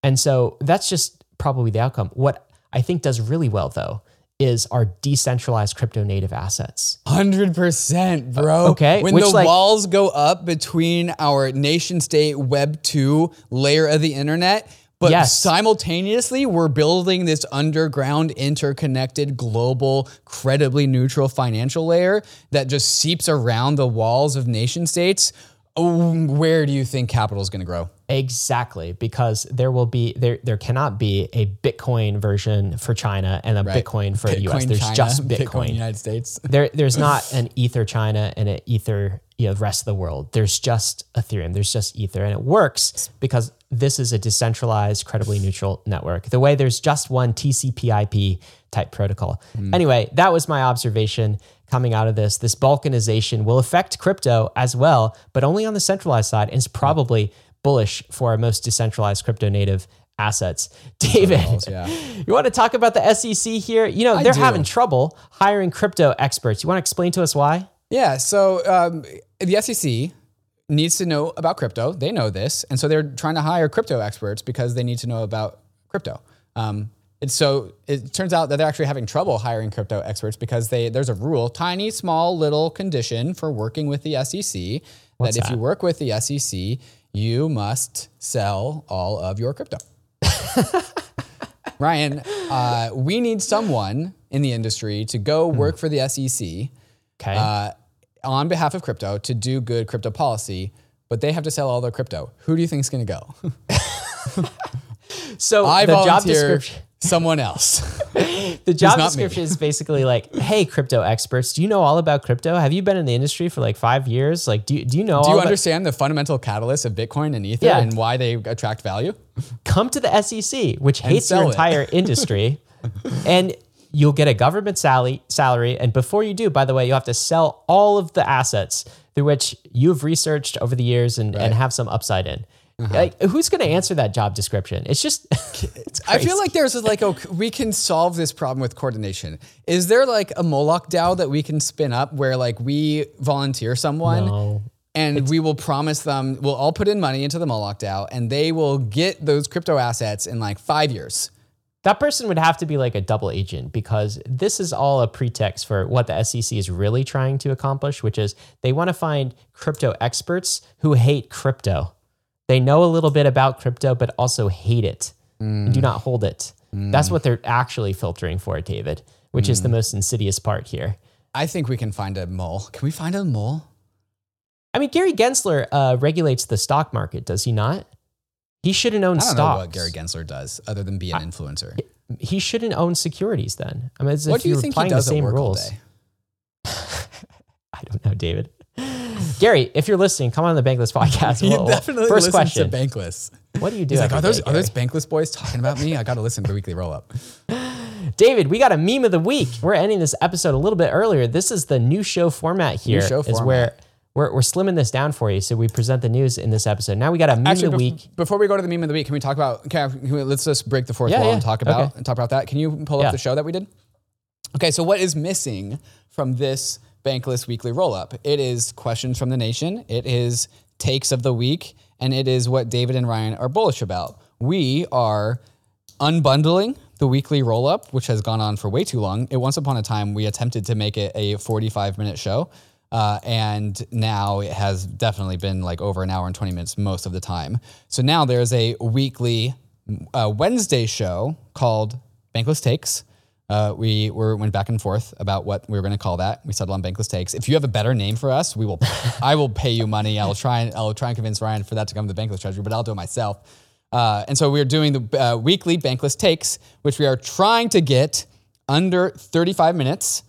And so that's just probably the outcome. What I think does really well though is our decentralized crypto native assets. Hundred percent, uh, bro. okay, When which, the like- walls go up between our nation state Web two layer of the internet, but Yes. simultaneously we're building this underground, interconnected, global, credibly neutral financial layer that just seeps around the walls of nation states. Oh, where do you think capital is going to grow? Exactly, because there will be there there cannot be a Bitcoin version for China and a Bitcoin for the US. There's China, just *laughs* Bitcoin Bitcoin. United States. there there's not *laughs* an Ether China and an Ether you know the rest of the world. There's just Ethereum. There's just Ether, and it works because this is a decentralized, credibly neutral network. The way there's just one TCP/IP type protocol. Hmm. Anyway, that was my observation coming out of this. This balkanization will affect crypto as well, but only on the centralized side, and it's hmm. probably bullish for our most decentralized crypto native assets. *laughs* David, yeah. *laughs* you want to talk about the SEC here? You know, they're having trouble hiring crypto experts. You want to explain to us why? Yeah. So um, the SEC needs to know about crypto. They know this, and so they're trying to hire crypto experts because they need to know about crypto. Um, it's so it turns out that they're actually having trouble hiring crypto experts because they there's a rule, tiny, small, little condition for working with the SEC that if you work with the SEC, you must sell all of your crypto. *laughs* Ryan, uh, we need someone in the industry to go work for the SEC Okay. uh, on behalf of crypto to do good crypto policy, but they have to sell all their crypto. Who do you think is going to go? *laughs* so *laughs* I the job description someone else. *laughs* *laughs* the job not me. description is basically like, hey, crypto experts, do you know all about crypto? Have you been in the industry for like five years? Like, do you, do you know do you understand the fundamental catalyst of Bitcoin and Ether Yeah. and why they attract value? come to the SEC, which hates your entire *laughs* industry, and you'll get a government salary. Salary, and before you do, by the way, you have to sell all of the assets through which you've researched over the years and, and have some upside in. Uh-huh. Like, who's going to answer that job description? It's just, *laughs* it's I feel like there's like, oh, we can solve this problem with coordination. Is there like a Moloch DAO that we can spin up where like we volunteer someone No. and we will promise them, we'll all put in money into the Moloch DAO and they will get those crypto assets in like five years. that person would have to be like a double agent because this is all a pretext for what the SEC is really trying to accomplish, which is they want to find crypto experts who hate crypto. They know a little bit about crypto, but also hate it and do not hold it. That's what they're actually filtering for, David, which is the most insidious part here. I think we can find a mole. Can we find a mole? I mean, Gary Gensler uh, regulates the stock market, does he not? He shouldn't own stock. I don't stocks. know what Gary Gensler does other than be an influencer. he shouldn't own securities then. I mean, it's What if do you think he does the same rules. day? *laughs* I don't know, David. Gary, if you're listening, come on the Bankless podcast. *laughs* Well, definitely First question: to Bankless. What do you do? He's like, are those day, are those Bankless boys talking about me? I got to listen to the weekly roll up. *laughs* David, we got a meme of the week. We're ending this episode a little bit earlier. This is the new show format here. show Is format. where we're, we're slimming this down for you. So we present the news in this episode. Now we got a meme Actually, of the week. before we go to the meme of the week, can we talk about? Can, I- can we, let's just break the fourth Yeah, wall yeah. and talk about Okay. and talk about that. Can you pull up Yeah. the show that we did? Okay, so what is missing from this Bankless weekly Rollup. It is questions from the nation. It is takes of the week, and it is what David and Ryan are bullish about. We are unbundling the weekly rollup, which has gone on for way too long. It once upon a time we attempted to make it a 45 minute show. Uh, and now it has definitely been like over an hour and 20 minutes most of the time. So now there's a weekly uh, Wednesday show called Bankless Takes. Uh, we were went back and forth about what we were going to call that. We settled on Bankless Takes. If you have a better name for us, we will. *laughs* I will pay you money. I'll try and I'll try and convince Ryan for that to come to the Bankless Treasury, but I'll do it myself. Uh, and so we're doing the uh, weekly Bankless Takes, which we are trying to get under 35 minutes.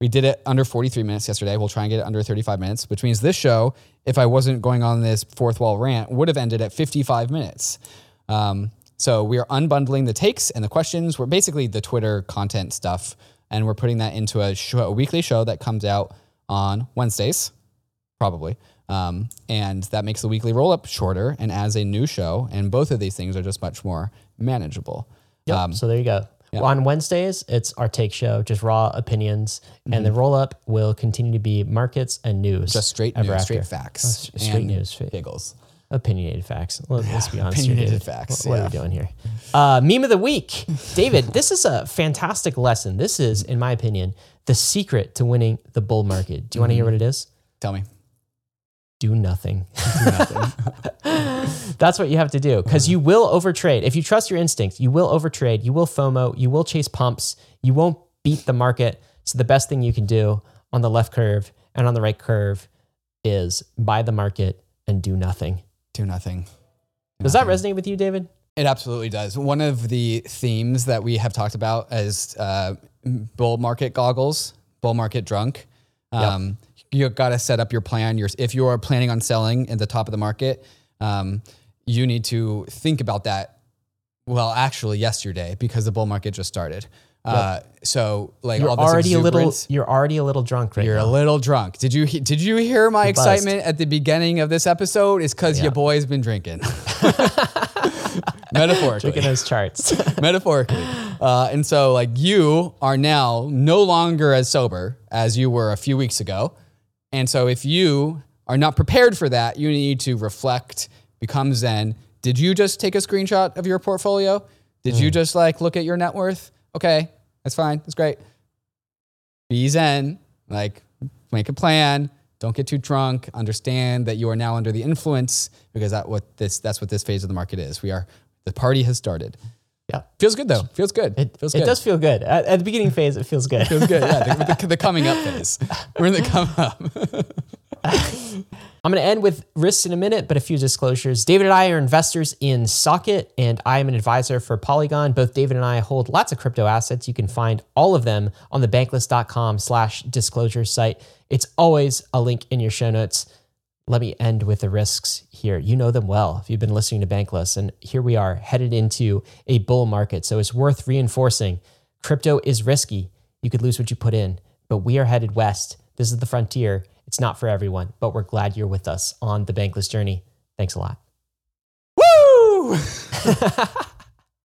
We did it under 43 minutes yesterday. We'll try and get it under 35 minutes, which means this show, if I wasn't going on this fourth wall rant, would have ended at 55 minutes. Um, so we are unbundling the takes and the questions. We're basically the Twitter content stuff, and we're putting that into a, show, a weekly show that comes out on Wednesdays, probably. Um, and that makes the weekly roll up shorter and as a new show. And both of these things are just much more manageable. Yep. Um, so there you go. On Wednesdays, it's our take show, just raw opinions, and the roll up will continue to be markets and news. just straight news, straight facts, Oh, straight news, straight- giggles. Opinionated facts. Let, us be honest. opinionated here, facts, What, what yeah. are we doing here? Uh, meme of the week, David. *laughs* This is a fantastic lesson. This is, in my opinion, the secret to winning the bull market. Do you want to hear what it is? Tell me. do nothing. *laughs* *laughs* That's what you have to do because you will overtrade. If you trust your instincts, you will overtrade, you will FOMO, you will chase pumps, you won't beat the market. So the best thing you can do on the left curve and on the right curve is buy the market and do nothing. Do nothing. Does that resonate with you, David? It absolutely does. One of the themes that we have talked about as uh, bull market goggles, bull market drunk. Um, You got to set up your plan. Your, if you are planning on selling in the top of the market, um, you need to think about that. Well, actually, yesterday because the bull market just started. Uh, so, like You're all this already a little you're already a little drunk right You're a little drunk. Did you he- did you hear my buzzed. excitement at the beginning of this episode? It's because your boy's been drinking. *laughs* Metaphorically. Look at those charts. *laughs* metaphorically. Uh, and so, like, you are now no longer as sober as you were a few weeks ago. And so, if you are not prepared for that, you need to reflect, become Zen. Did you just take a screenshot of your portfolio? Did you just like look at your net worth? Okay, that's fine. That's great. Be Zen. Like, make a plan. Don't get too drunk. Understand that you are now under the influence because that what this that's what this phase of the market is. We are the party has started. Yeah. Feels good though. Feels good. It, feels it good. does feel good. At, at the beginning phase, it feels good. Feels good. Yeah, the, the, the coming up *laughs* phase. We're in the come up. I'm going to end with risks in a minute, but a few disclosures. David and I are investors in Socket, and I am an advisor for Polygon. Both David and I hold lots of crypto assets. You can find all of them on the bankless.com slash disclosure site. It's always a link in your show notes. Let me end with the risks here. You know them well if you've been listening to Bankless, and here we are headed into a bull market. So it's worth reinforcing. Crypto is risky. You could lose what you put in, but we are headed west. This is the frontier. It's not for everyone, but we're glad you're with us on the Bankless journey. Thanks a lot. Woo! *laughs*